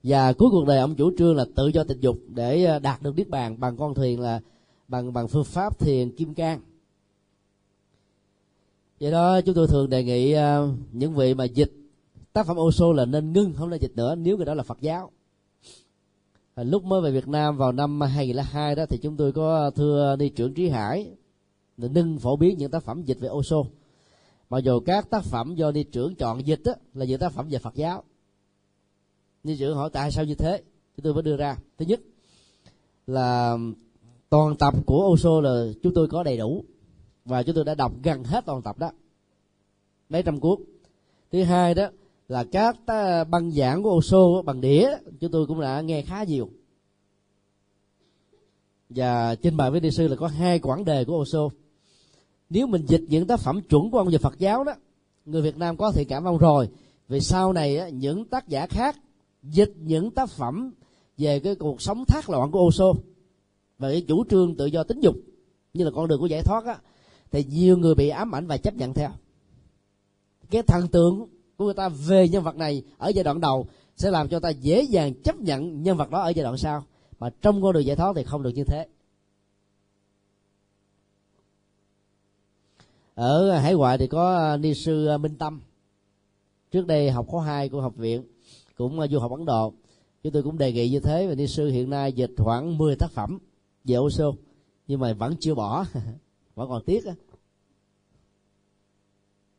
S1: và cuối cuộc đời ông chủ trương là tự do tình dục để ờ, đạt được niết bàn bằng con thuyền là bằng bằng phương pháp thiền kim cang. Vậy đó chúng tôi thường đề nghị ờ, những vị mà dịch tác phẩm Osho là nên ngưng không nên dịch nữa nếu cái đó là Phật giáo. Lúc mới về Việt Nam vào năm 2002 đó thì chúng tôi có thưa đi trưởng Trí Hải nâng phổ biến những tác phẩm dịch về Osho mặc dù các tác phẩm do đi trưởng chọn dịch đó, là những tác phẩm về Phật giáo như trưởng hỏi tại sao như thế? Thì tôi mới đưa ra. Thứ nhất là toàn tập của Osho là chúng tôi có đầy đủ và chúng tôi đã đọc gần hết toàn tập đó. Mấy trăm cuốn. Thứ hai đó là các à, băng giảng của Osho bằng đĩa chúng tôi cũng đã nghe khá nhiều. Và trên bài với đi sư là có hai quãng đề của Osho. Nếu mình dịch những tác phẩm chuẩn của ông về Phật giáo đó, người Việt Nam có thiện cảm ông rồi, vì sau này những tác giả khác dịch những tác phẩm về cái cuộc sống thác loạn của Osho và cái chủ trương tự do tính dục như là con đường của giải thoát á, thì nhiều người bị ám ảnh và chấp nhận theo. Cái thần tượng của người ta về nhân vật này ở giai đoạn đầu sẽ làm cho ta dễ dàng chấp nhận nhân vật đó ở giai đoạn sau. Mà trong con đường giải thoát thì không được như thế. Ở hải ngoại thì có ni sư minh tâm. Trước đây học khóa hai của học viện cũng à, du học ấn độ. Chúng tôi cũng đề nghị như thế, và ni sư hiện nay dịch khoảng 10 tác phẩm về oso nhưng mà vẫn chưa bỏ, vẫn còn tiếc á.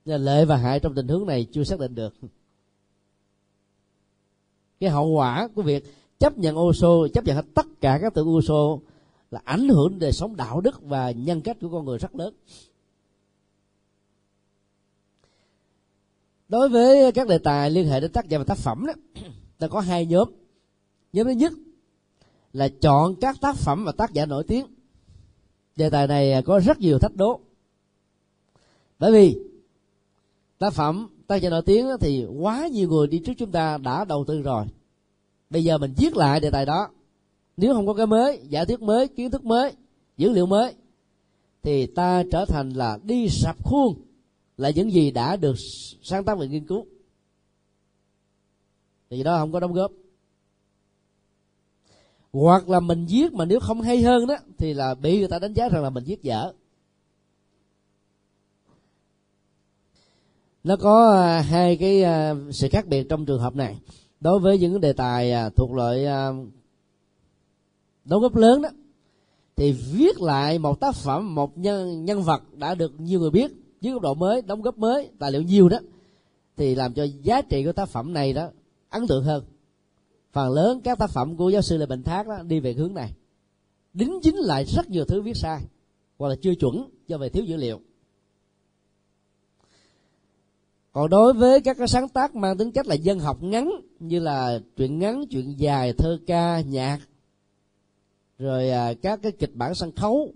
S1: Nên lệ và hại trong tình huống này chưa xác định được. Cái hậu quả của việc chấp nhận Osho chấp nhận hết tất cả các tượng Osho là ảnh hưởng đời sống đạo đức và nhân cách của con người rất lớn. Đối với các đề tài liên hệ đến tác giả và tác phẩm đó, ta có hai nhóm. Nhóm thứ nhất là chọn các tác phẩm và tác giả nổi tiếng. Đề tài này có rất nhiều thách đố. Bởi vì tác phẩm, tác giả nổi tiếng thì quá nhiều người đi trước chúng ta đã đầu tư rồi. Bây giờ mình viết lại đề tài đó. Nếu không có cái mới, giả thuyết mới, kiến thức mới, dữ liệu mới, thì ta trở thành là đi sập khuôn là những gì đã được sáng tác và nghiên cứu. Thì đó không có đóng góp. Hoặc là mình viết mà nếu không hay hơn đó, thì là bị người ta đánh giá rằng là mình viết dở. Nó có à, hai cái à, sự khác biệt trong trường hợp này. Đối với những đề tài à, thuộc loại đóng góp lớn đó, thì viết lại một tác phẩm, một nhân nhân vật đã được nhiều người biết dưới góc độ mới đóng góp mới tài liệu nhiều đó thì làm cho giá trị của tác phẩm này đó ấn tượng hơn. Phần lớn các tác phẩm của giáo sư lê bình thác đó đi về hướng này. Đính chính lại rất nhiều thứ viết sai hoặc là chưa chuẩn do về thiếu dữ liệu. Còn đối với các cái sáng tác mang tính cách là dân học ngắn như là truyện ngắn chuyện dài thơ ca nhạc rồi à, các cái kịch bản sân khấu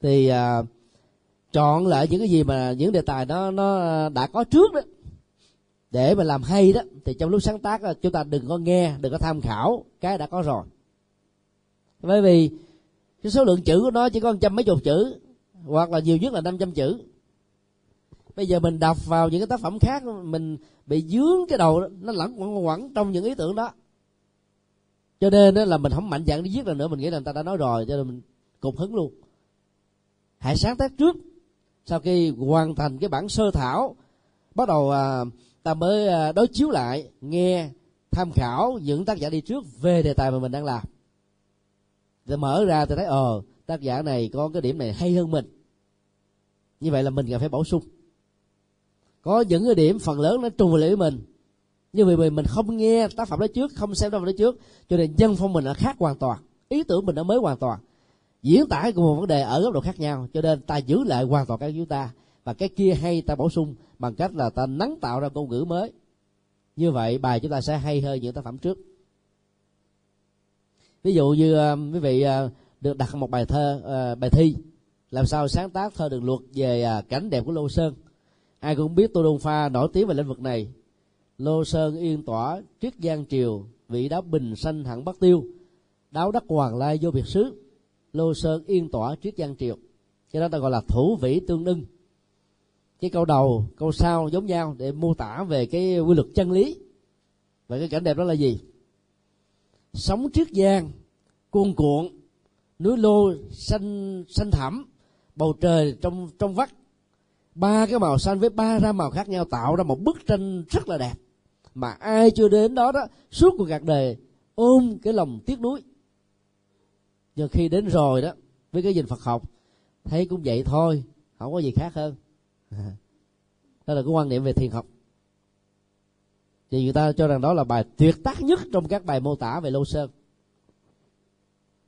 S1: thì à, chọn lại những cái gì mà những đề tài nó nó đã có trước đó. Để mà làm hay đó, thì trong lúc sáng tác ờ, chúng ta đừng có nghe, đừng có tham khảo, cái đã có rồi. Bởi vì cái số lượng chữ của nó chỉ có trăm mấy chục chữ, hoặc là nhiều nhất là 500 chữ. Bây giờ mình đọc vào những cái tác phẩm khác, mình bị dướng cái đầu nó lẫn quẩn quẩn trong những ý tưởng đó. Cho nên là mình không mạnh dạn đi viết lần nữa, mình nghĩ là người ta đã nói rồi, cho nên mình cục hứng luôn. Hãy sáng tác trước sau khi hoàn thành cái bản sơ thảo bắt đầu à, ta mới à, đối chiếu lại nghe tham khảo những tác giả đi trước về đề tài mà mình đang làm. Rồi mở ra thì thấy ờ tác giả này có cái điểm này hay hơn mình. Như vậy là mình cần phải bổ sung. Có những cái điểm phần lớn nó trùng lại với mình. Nhưng vì mình không nghe tác phẩm đó trước không xem tác phẩm đó trước cho nên dân phong mình là khác hoàn toàn. Ý tưởng mình nó mới hoàn toàn diễn tả cùng một vấn đề ở góc độ khác nhau cho nên ta giữ lại hoàn toàn cái chúng ta và cái kia hay ta bổ sung bằng cách là ta nắng tạo ra ngôn ngữ mới. Như vậy bài chúng ta sẽ hay hơn những tác phẩm trước. Ví dụ như uh, quý vị uh, được đặt một bài thơ uh, bài thi làm sao sáng tác thơ đường luật về uh, cảnh đẹp của lô sơn. Ai cũng biết tô đông pha nổi tiếng về lĩnh vực này. Lô sơn yên tỏa triết giang triều vị đáo bình sanh hẳn bắc tiêu đáo đắc hoàng lai vô biệt xứ lô sơn yên tỏa triết giang triều. Cái đó ta gọi là thủ vĩ tương ưng. Cái câu đầu, câu sau giống nhau để mô tả về cái quy luật chân lý. Và cái cảnh đẹp đó là gì? Sống triết giang cuồn cuộn, núi lô xanh xanh thẳm, bầu trời trong trong vắt. Ba cái màu xanh với ba ra màu khác nhau tạo ra một bức tranh rất là đẹp. Mà ai chưa đến đó đó, suốt cuộc cuộc đời ôm cái lòng tiếc nuối nhưng khi đến rồi đó, với cái nhìn Phật học, thấy cũng vậy thôi, không có gì khác hơn. Đó là cái quan niệm về thiền học. Thì người ta cho rằng đó là bài tuyệt tác nhất trong các bài mô tả về lô sơn.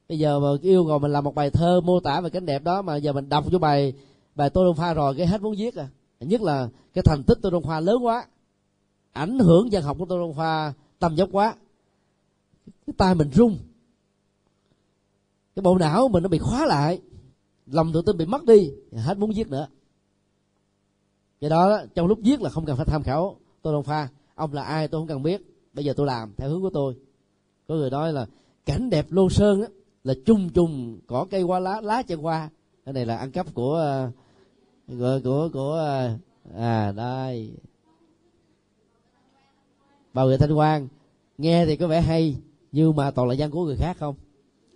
S1: Bây giờ mà yêu cầu mình làm một bài thơ mô tả về cảnh đẹp đó, mà giờ mình đọc cho bài bài tô đông pha rồi, cái hết muốn viết à. Nhất là cái thành tích tô đông pha lớn quá, ảnh hưởng văn học của tô đông pha tầm dốc quá. Cái tay mình rung cái bộ não mình nó bị khóa lại. Lòng tự tin bị mất đi. Hết muốn viết nữa. Do đó trong lúc viết là không cần phải tham khảo tôi đông pha. Ông là ai tôi không cần biết. Bây giờ tôi làm theo hướng của tôi. Có người nói là cảnh đẹp lô sơn á, là chung chung cỏ cây qua lá lá chân qua cái này là ăn cắp của của của của à đây. Bà người thanh quan nghe thì có vẻ hay nhưng mà toàn là văn của người khác không?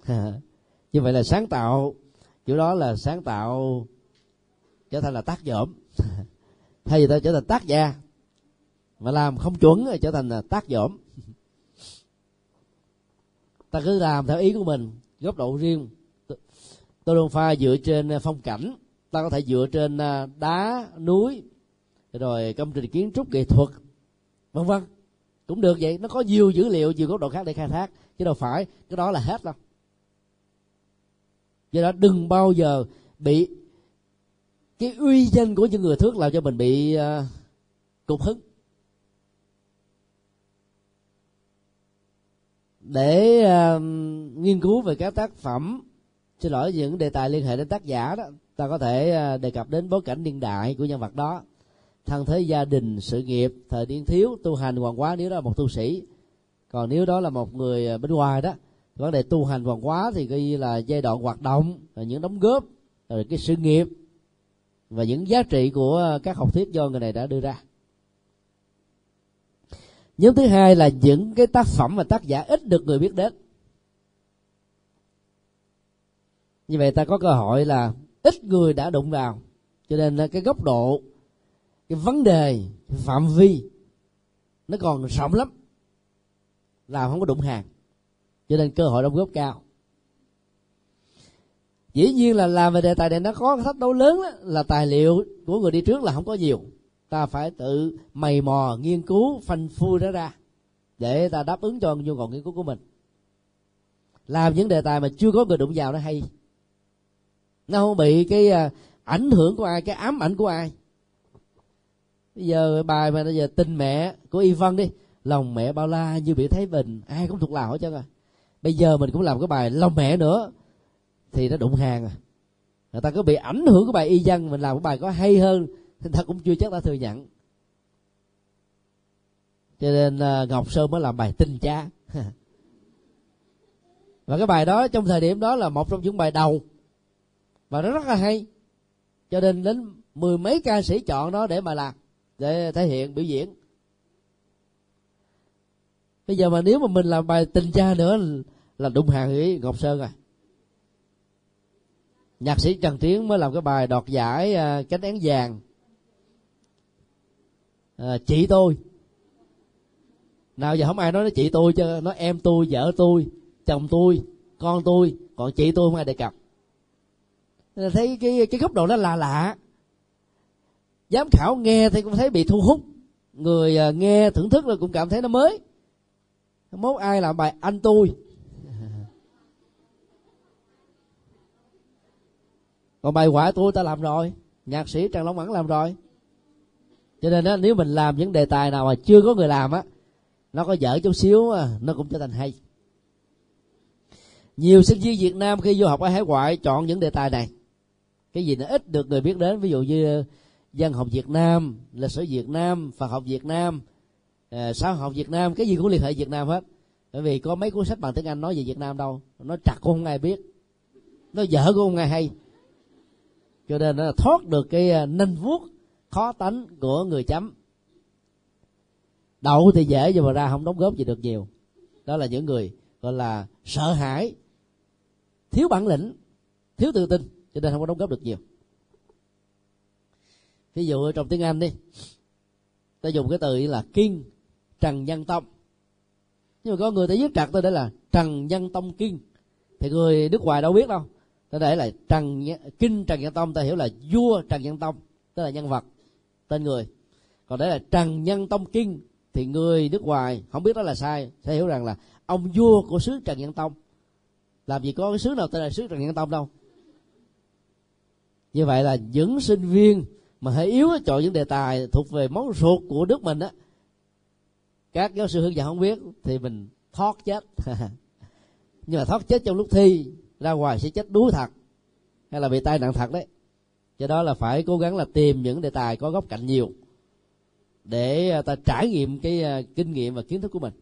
S1: như vậy là sáng tạo chỗ đó là sáng tạo trở thành là tác dởm thay vì ta trở thành tác gia, mà làm không chuẩn thì trở thành là tác dởm ta cứ làm theo ý của mình, góc độ riêng. Tôi luôn pha dựa trên phong cảnh. Ta có thể dựa trên à, đá, núi, rồi công trình kiến trúc, nghệ thuật, vân vân. Cũng được vậy, nó có nhiều dữ liệu, nhiều góc độ khác để khai thác, chứ đâu phải, cái đó là hết đâu do đó đừng bao giờ bị cái uy danh của những người thước làm cho mình bị uh, cục hứng. Để uh, nghiên cứu về các tác phẩm xin lỗi những đề tài liên hệ đến tác giả đó ta có thể uh, đề cập đến bối cảnh niên đại của nhân vật đó. Thân thế gia đình sự nghiệp thời niên thiếu tu hành hoàng hóa nếu đó là một tu sĩ. Còn nếu đó là một người bên ngoài đó vấn đề tu hành văn hóa thì coi như là giai đoạn hoạt động những đóng góp, rồi cái sự nghiệp và những giá trị của các học thuyết do người này đã đưa ra. Nhóm thứ hai là những cái tác phẩm mà tác giả ít được người biết đến. Như vậy ta có cơ hội là ít người đã đụng vào. Cho nên là cái góc độ, cái vấn đề phạm vi nó còn rộng lắm. Làm không có đụng hàng cho nên cơ hội đóng góp cao. Dĩ nhiên là làm về đề tài này nó có thách đấu lớn đó, là tài liệu của người đi trước là không có nhiều. Ta phải tự mày mò nghiên cứu phanh phui nó ra để ta đáp ứng cho nhu cầu nghiên cứu của mình. Làm những đề tài mà chưa có người đụng vào nó hay. Nó không bị cái à, ảnh hưởng của ai cái ám ảnh của ai. Bây giờ bài mà bây giờ tình mẹ của y văn đi lòng mẹ bao la như bị thấy bình ai cũng thuộc lòng hết trơn à bây giờ mình cũng làm cái bài lòng mẹ nữa. Thì nó đụng hàng à. Người ta có bị ảnh hưởng của bài y văn, mình làm cái bài có hay hơn, thì ta cũng chưa chắc đã thừa nhận. Cho nên à, ngọc sơn mới làm bài tinh cha. Và cái bài đó trong thời điểm đó là một trong những bài đầu. Và nó rất là hay. Cho nên đến mười mấy ca sĩ chọn nó để mà làm, để thể hiện biểu diễn bây giờ mà nếu mà mình làm bài tình cha nữa là đụng hàng với ngọc sơn rồi nhạc sĩ trần tiến mới làm cái bài đoạt giải uh, cánh én vàng. À, chị tôi. Nào giờ không ai nói nó chị tôi chứ nó em tôi vợ tôi chồng tôi con tôi còn chị tôi không ai đề cập. Thấy cái cái góc độ đó là lạ. Giám khảo nghe thì cũng thấy bị thu hút. Người à, nghe thưởng thức là cũng cảm thấy nó mới mốt ai làm bài anh tôi. Còn bài ngoại tôi ta làm rồi. Nhạc sĩ trần long ẩn làm rồi. Cho nên đó, nếu mình làm những đề tài nào mà chưa có người làm á nó có dở chút xíu nó cũng trở thành hay. Nhiều sinh viên việt nam khi du học ở hải ngoại chọn những đề tài này. Cái gì nó ít được người biết đến ví dụ như dân học việt nam lịch sử việt nam phật học việt nam à, xã học việt nam cái gì cũng liên hệ việt nam hết. Bởi vì có mấy cuốn sách bằng tiếng anh nói về việt nam đâu. Nó chặt cũng không ai biết. Nó dở cũng không ai hay. Cho nên nó thoát được cái ờ, à, nanh vuốt khó tánh của người chấm. Đậu thì dễ nhưng mà ra không đóng góp gì được nhiều. Đó là những người gọi là sợ hãi thiếu bản lĩnh thiếu tự tin cho nên không có đóng góp được nhiều. Ví dụ trong tiếng anh đi ta dùng cái từ là kiên trần nhân tông. Nhưng mà có người ta viết trật tôi để là trần nhân tông kinh thì người nước ngoài đâu biết đâu. Ta để là trần kinh trần nhân tông, ta hiểu là vua trần nhân tông, tức là nhân vật, tên người. Còn đấy là trần nhân tông kinh thì người nước ngoài không biết đó là sai. Sẽ hiểu rằng là ông vua của xứ trần nhân tông. Làm gì có cái xứ nào tên là xứ trần nhân tông đâu. Như vậy là những sinh viên mà hơi yếu chọn những đề tài thuộc về món ruột của nước mình á các giáo sư hướng dẫn không biết thì mình thoát chết. Nhưng mà thoát chết trong lúc thi, ra ngoài sẽ chết đuối thật, hay là bị tai nạn thật đấy. Do đó là phải cố gắng là tìm những đề tài có góc cạnh nhiều để à, ta trải nghiệm cái à, kinh nghiệm và kiến thức của mình.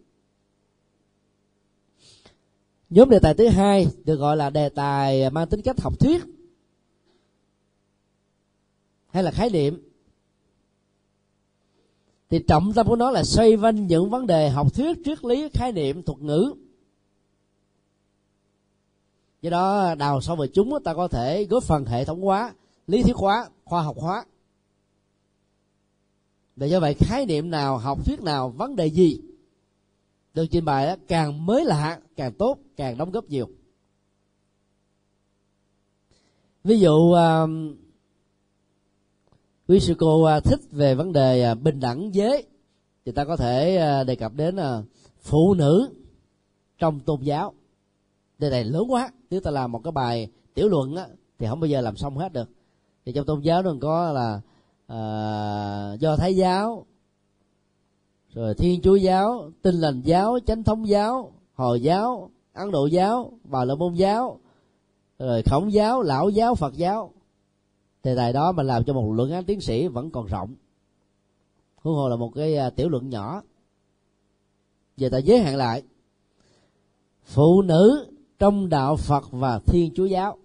S1: Nhóm đề tài thứ hai được gọi là đề tài mang tính cách học thuyết hay là khái niệm thì trọng tâm của nó là xoay quanh những vấn đề học thuyết triết lý khái niệm thuật ngữ. Do đó đào sâu về chúng ta có thể góp phần hệ thống hóa lý thuyết hóa khoa học hóa. Để do vậy khái niệm nào học thuyết nào vấn đề gì được trình bày đó, càng mới lạ càng tốt càng đóng góp nhiều. Ví dụ uh, quý sư cô à, thích về vấn đề à, bình đẳng giới. Thì ta có thể à, đề cập đến phụ nữ trong tôn giáo. Đề này lớn quá. Nếu ta làm một cái bài tiểu luận á, thì không bao giờ làm xong hết được. Thì trong tôn giáo nó có là à, do thái giáo rồi thiên chúa giáo tinh lành giáo chánh thống giáo hồi giáo ấn độ giáo bà la môn giáo rồi khổng giáo lão giáo phật giáo đề tài đó mà làm cho một luận án tiến sĩ vẫn còn rộng. Huống hồ là một cái à, tiểu luận nhỏ. Giờ ta giới hạn lại. Phụ nữ trong đạo phật và thiên chúa giáo.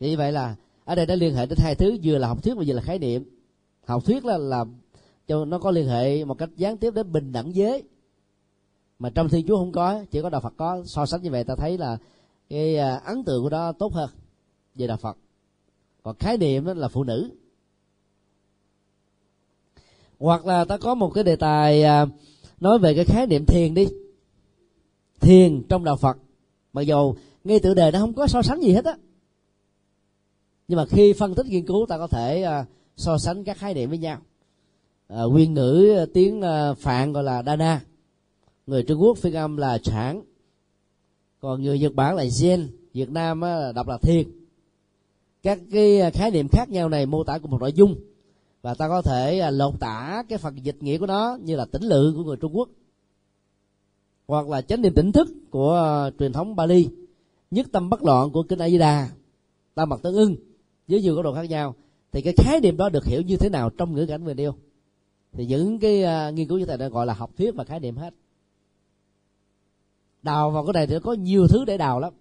S1: Như vậy là, ở đây đã liên hệ đến hai thứ, vừa là học thuyết và vừa là khái niệm. Học thuyết là làm cho nó có liên hệ một cách gián tiếp đến bình đẳng giới. Mà trong thiên chúa không có, chỉ có đạo phật có. So sánh như vậy ta thấy là cái à, ấn tượng của đó tốt hơn. Về đạo phật. Còn khái niệm đó là phụ nữ. Hoặc là ta có một cái đề tài à, nói về cái khái niệm thiền đi. Thiền trong đạo phật. Mặc dù ngay tự đề nó không có so sánh gì hết á. Nhưng mà khi phân tích nghiên cứu ta có thể à, so sánh các khái niệm với nhau. Nguyên ngữ tiếng phạn gọi là dana. Người trung quốc phiên âm là sản còn người nhật bản là zen việt nam đọc là thiền các cái à, khái niệm khác nhau này mô tả cùng một nội dung. Và ta có thể à, lột tả cái phần dịch nghĩa của nó như là tĩnh lự của người trung quốc. Hoặc là chánh niệm tỉnh thức của à, truyền thống Bali. Nhất tâm bất loạn của kinh A Di Đà tam mật tương ưng với nhiều góc độ khác nhau. Thì cái khái niệm đó được hiểu như thế nào trong ngữ cảnh về yêu thì những cái uh, nghiên cứu như thế này gọi là học thuyết và khái niệm hết đào vào cái này thì có nhiều thứ để đào lắm.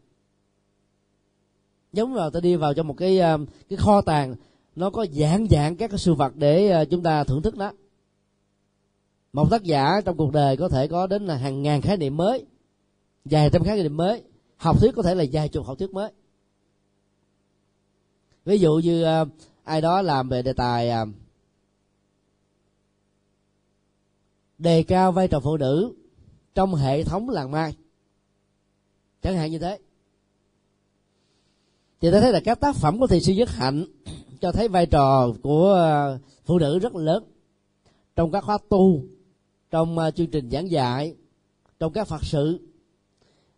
S1: Giống là ta đi vào trong một cái ờ, cái kho tàng, nó có dạng dạng các cái sự vật để ờ, chúng ta thưởng thức đó một tác giả trong cuộc đời có thể có đến là hàng ngàn khái niệm mới, vài trăm khái niệm mới. Học thuyết có thể là vài chục học thuyết mới. Ví dụ như ờ, ai đó làm về đề tài đề cao vai trò phụ nữ trong hệ thống làng mai chẳng hạn như thế. Thì ta thấy là các tác phẩm của thiền sư nhất hạnh cho thấy vai trò của ờ, phụ nữ rất lớn trong các khóa tu, trong ờ, chương trình giảng dạy, trong các phật sự.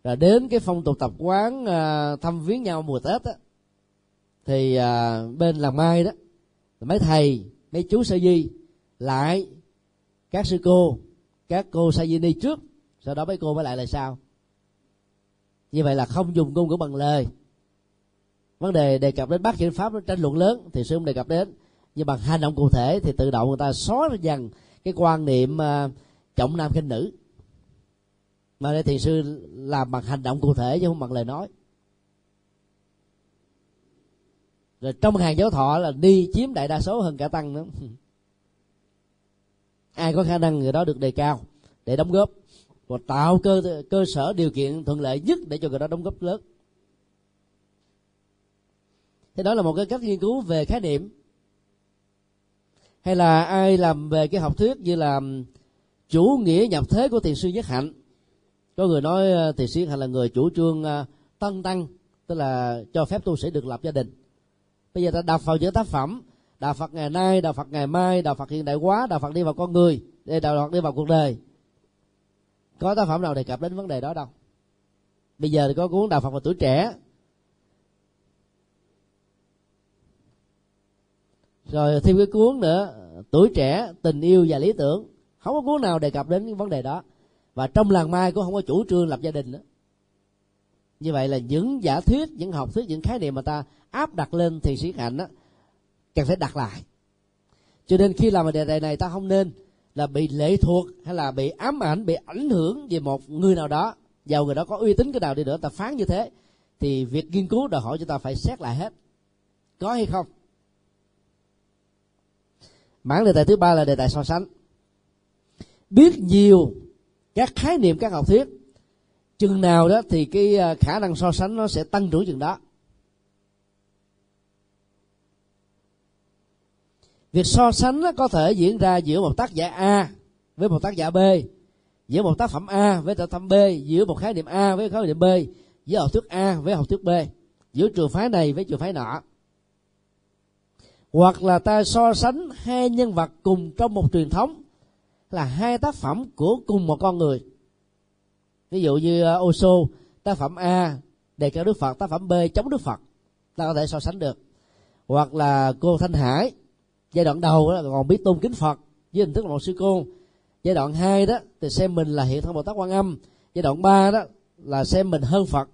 S1: Rồi đến cái phong tục tập quán ờ, thăm viếng nhau mùa tết á, thì bên làng mai đó, mấy thầy, mấy chú sa di lại các sư cô, các cô sa di ni trước, sau đó mấy cô mới lại là sao như vậy là không dùng ngôn ngữ bằng lời. Vấn đề đề cập đến bác hiến pháp nó tranh luận lớn thì sư không đề cập đến. Nhưng bằng hành động cụ thể thì tự động người ta xóa dần cái quan niệm uh, trọng nam khinh nữ. Mà đây thiền sư làm bằng hành động cụ thể chứ không bằng lời nói. Rồi trong hàng giáo thọ là đi chiếm đại đa số hơn cả tăng nữa. Ai có khả năng người đó được đề cao để đóng góp? Và tạo cơ cơ sở điều kiện thuận lợi nhất để cho người đó đóng góp lớn. Thế đó là một cái cách nghiên cứu về khái niệm. Hay là ai làm về cái học thuyết như là, chủ nghĩa nhập thế của thiền sư nhất hạnh? Có người nói ờ, thiền sư nhất hạnh là người chủ trương ờ, tân tăng tức là cho phép tu sĩ được lập gia đình. Bây giờ ta đọc vào những tác phẩm đạo phật ngày nay đạo phật ngày mai đạo phật hiện đại quá đạo phật đi vào con người đạo phật đi vào cuộc đời có tác phẩm nào đề cập đến vấn đề đó đâu? Bây giờ thì có cuốn đạo phật và tuổi trẻ. Rồi thêm cái cuốn nữa, tuổi trẻ, tình yêu và lý tưởng. Không có cuốn nào đề cập đến những vấn đề đó. Và trong làng mai cũng không có chủ trương lập gia đình nữa. Như vậy là những giả thuyết, những học thuyết, những khái niệm mà ta áp đặt lên thì sĩ hạnh đó cần phải đặt lại. Cho nên khi làm đề tài này, ta không nên là bị lệ thuộc hay là bị ám ảnh, bị ảnh hưởng về một người nào đó giàu người đó có uy tín cái nào đi nữa ta phán như thế, thì việc nghiên cứu đòi hỏi chúng ta phải xét lại hết. Có hay không? Mảng đề tài thứ ba là đề tài so sánh. Biết nhiều các khái niệm các học thuyết, chừng nào đó thì cái à, khả năng so sánh nó sẽ tăng trưởng chừng đó. Việc so sánh có thể diễn ra giữa một tác giả a với một tác giả b giữa một tác phẩm a với tác phẩm b giữa một khái niệm a với khái niệm b giữa học thuyết a với học thuyết b giữa trường phái này với trường phái nọ. Hoặc là ta so sánh hai nhân vật cùng trong một truyền thống là hai tác phẩm của cùng một con người. Ví dụ như ờ, uh, Osho tác phẩm A đề cao Đức Phật tác phẩm B chống Đức Phật ta có thể so sánh được. Hoặc là cô Thanh Hải giai đoạn đầu đó còn biết tôn kính phật với hình thức là một sư cô. Giai đoạn 2 đó thì xem mình là hiện thân bồ tát quan âm. Giai đoạn 3 đó là xem mình hơn phật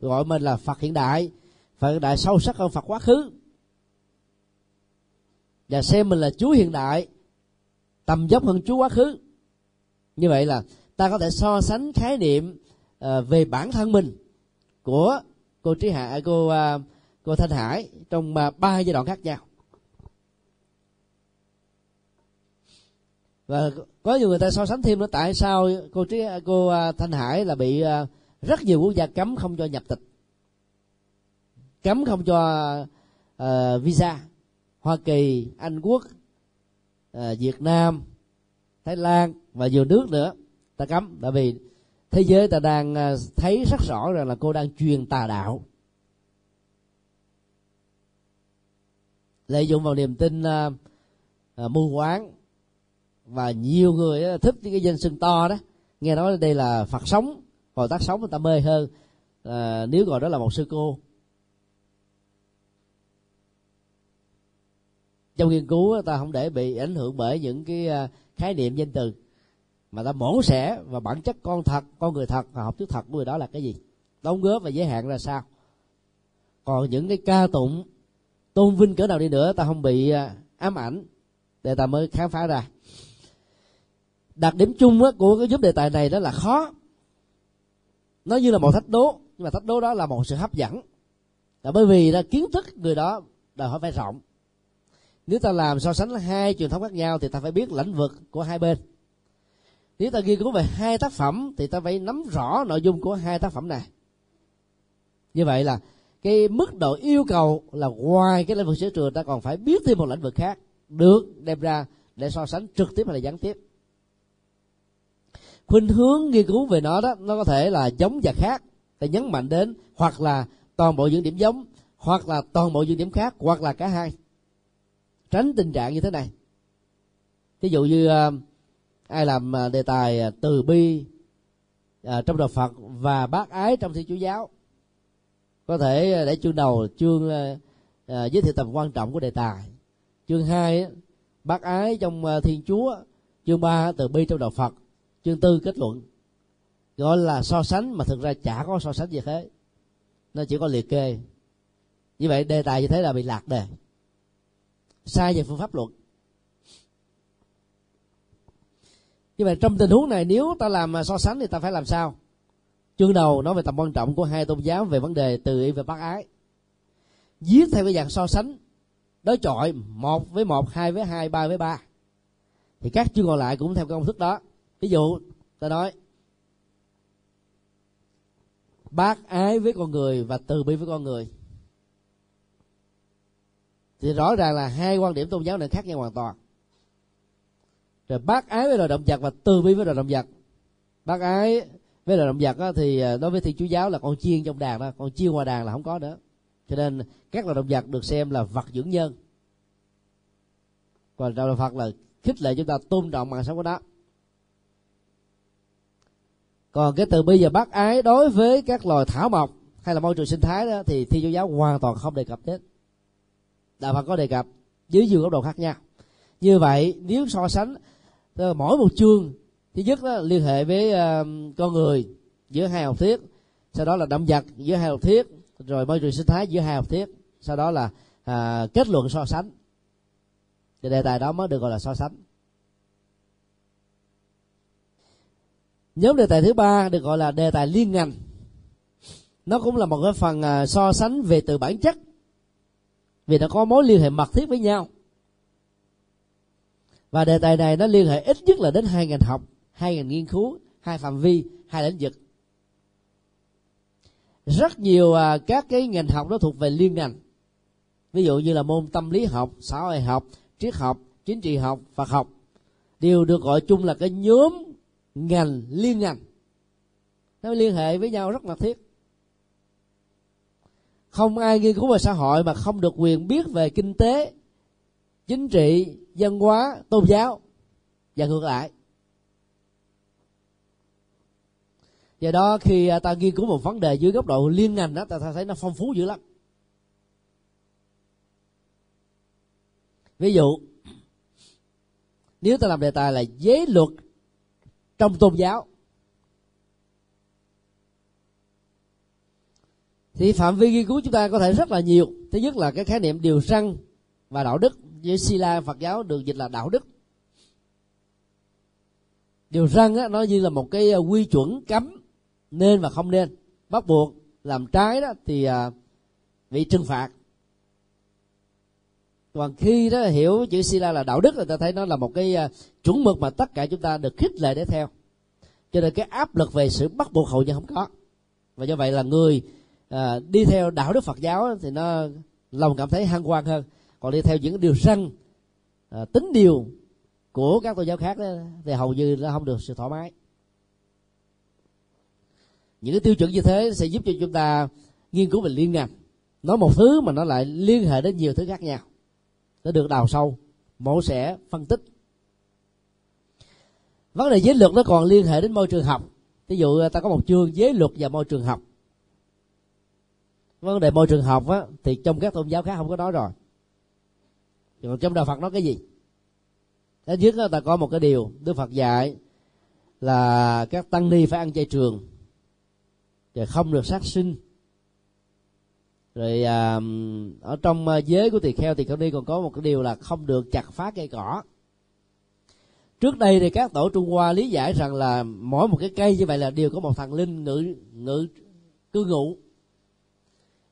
S1: gọi mình là phật hiện đại. Phật hiện đại sâu sắc hơn phật quá khứ. Và xem mình là chúa hiện đại tầm dốc hơn chúa quá khứ. Như vậy là ta có thể so sánh khái niệm uh, về bản thân mình của cô trí hạ à, cô uh, cô thanh hải trong uh, ba giai đoạn khác nhau. Và có nhiều người ta so sánh thêm nữa tại sao cô trí cô à, thanh hải là bị à, rất nhiều quốc gia cấm không cho nhập tịch? Cấm không cho uh, visa. Hoa kỳ anh quốc uh, việt nam thái lan và nhiều nước nữa ta cấm. Tại vì thế giới ta đang thấy rất rõ rằng là cô đang truyền tà đạo. Lợi dụng vào niềm tin uh, uh, mưu và nhiều người thích những cái danh xưng to đó. Nghe nói đây là phật sống bồ tát sống người ta mê hơn. À, nếu gọi đó là một sư cô. Trong nghiên cứu ta không để bị ảnh hưởng bởi những cái à, khái niệm danh từ. Mà ta mổ xẻ và bản chất con thật con người thật và học thuyết thật của người đó là cái gì? Đóng góp và giới hạn ra sao? Còn những cái ca tụng tôn vinh cỡ nào đi nữa ta không bị à, ám ảnh. Để ta mới khám phá ra đặc điểm chung của cái giúp đề tài này đó là khó. Nó như là một thách đố, nhưng mà thách đố đó là một sự hấp dẫn. Là bởi vì là kiến thức người đó đòi hỏi phải rộng. Nếu ta làm so sánh hai truyền thống khác nhau thì ta phải biết lĩnh vực của hai bên. Nếu ta nghiên cứu về hai tác phẩm thì ta phải nắm rõ nội dung của hai tác phẩm này. Như vậy là cái mức độ yêu cầu là ngoài cái lĩnh vực sở trường ta còn phải biết thêm một lĩnh vực khác được đem ra để so sánh trực tiếp hay là gián tiếp khuynh hướng nghiên cứu về nó đó, nó có thể là giống và khác, ta nhấn mạnh đến, hoặc là toàn bộ những điểm giống, hoặc là toàn bộ những điểm khác, hoặc là cả hai. Tránh tình trạng như thế này. Ví dụ như ờ, ai làm ờ, đề tài ờ, từ bi trong đạo phật và bác ái trong thiên chúa giáo, có thể để chương đầu, chương giới thiệu tầm quan trọng của đề tài. Chương hai bác ái trong thiên chúa, chương ba từ bi trong đạo phật chương tư kết luận, gọi là so sánh mà thực ra chả có so sánh gì thế nó chỉ có liệt kê. Như vậy đề tài như thế là bị lạc đề. Sai về phương pháp luận. Như vậy trong tình huống này, nếu ta làm so sánh thì ta phải làm sao? Chương đầu nói về tầm quan trọng của hai tôn giáo về vấn đề từ y và bác ái. Viết theo cái dạng so sánh, đối chọi một với một, hai với hai, ba với ba. Thì các chương còn lại cũng theo công thức đó ví dụ ta nói bác ái với con người và từ bi với con người. Thì rõ ràng là hai quan điểm tôn giáo này khác nhau hoàn toàn. Rồi bác ái với loài động vật và từ bi với loài động vật. Bác ái với loài động vật đó, thì à, đối với thiên chúa giáo là con chiên trong đàn đó con chiên ngoài đàn là không có nữa. Cho nên các loài động vật được xem là vật dưỡng nhân. Còn trong đạo phật là khích lệ chúng ta tôn trọng mạng sống của nó còn cái từ bi và bác ái đối với các loài thảo mộc hay là môi trường sinh thái đó thì thi vô giáo hoàn toàn không đề cập đến. Đạo phật có đề cập dưới nhiều góc độ khác nhau. Như vậy nếu so sánh ờ, mỗi một chương thứ nhất đó liên hệ với uh, con người giữa hai học thuyết sau đó là động vật giữa hai học thuyết rồi môi trường sinh thái giữa hai học thuyết sau đó là uh, kết luận so sánh. Thì đề tài đó mới được gọi là so sánh. Nhóm đề tài thứ ba được gọi là đề tài liên ngành. Nó cũng là một cái phần à, so sánh về từ bản chất, vì nó có mối liên hệ mật thiết với nhau. Và đề tài này nó liên hệ ít nhất là đến hai ngành học, hai ngành nghiên cứu, hai phạm vi, hai lĩnh vực. Rất nhiều à, các cái ngành học nó thuộc về liên ngành. Ví dụ như là môn tâm lý học, xã hội học, triết học, chính trị học, phật học, đều được gọi chung là cái nhóm ngành liên ngành. Nó liên hệ với nhau rất mật thiết. Không ai nghiên cứu về xã hội mà không được quyền biết về kinh tế, chính trị, văn hóa, tôn giáo và ngược lại. Do đó khi à, ta nghiên cứu một vấn đề dưới góc độ liên ngành đó, ta thấy nó phong phú dữ lắm. Ví dụ, nếu ta làm đề tài là giới luật trong tôn giáo. Thì phạm vi nghiên cứu chúng ta có thể rất là nhiều. Thứ nhất là cái khái niệm điều răn và đạo đức. Với sila phật giáo được dịch là đạo đức. Điều răn á, nó như là một cái ờ, quy chuẩn cấm nên và không nên. Bắt buộc làm trái đó thì ờ, bị trừng phạt. Còn khi đó hiểu chữ sila là đạo đức người ta thấy nó là một cái ờ, chuẩn mực mà tất cả chúng ta được khích lệ để theo. Cho nên cái áp lực về sự bắt buộc hầu như không có. Và do vậy là người à, đi theo đạo đức phật giáo thì nó lòng cảm thấy hăng hoan hơn. Còn đi theo những điều răn à, tính điều của các tôn giáo khác đó, thì hầu như nó không được sự thoải mái. Những cái tiêu chuẩn như thế sẽ giúp cho chúng ta nghiên cứu về liên ngành. Nói một thứ mà nó lại liên hệ đến nhiều thứ khác nhau. Nó được đào sâu mẫu xẻ phân tích vấn đề giới luật nó còn liên hệ đến môi trường học. Ví dụ à, ta có một chương giới luật và môi trường học. Vấn đề môi trường học á, thì trong các tôn giáo khác không có nói rồi. Còn trong đạo phật nói cái gì? Thứ nhất ta có một cái điều đức phật dạy là các tăng ni phải ăn chay trường rồi không được sát sinh. Rồi à, ở trong à, giới của tỳ kheo thì kheo ni còn có một cái điều là không được chặt phá cây cỏ trước đây thì các tổ trung hoa lý giải rằng là mỗi một cái cây như vậy là đều có một thần linh ngự ngự cư ngụ.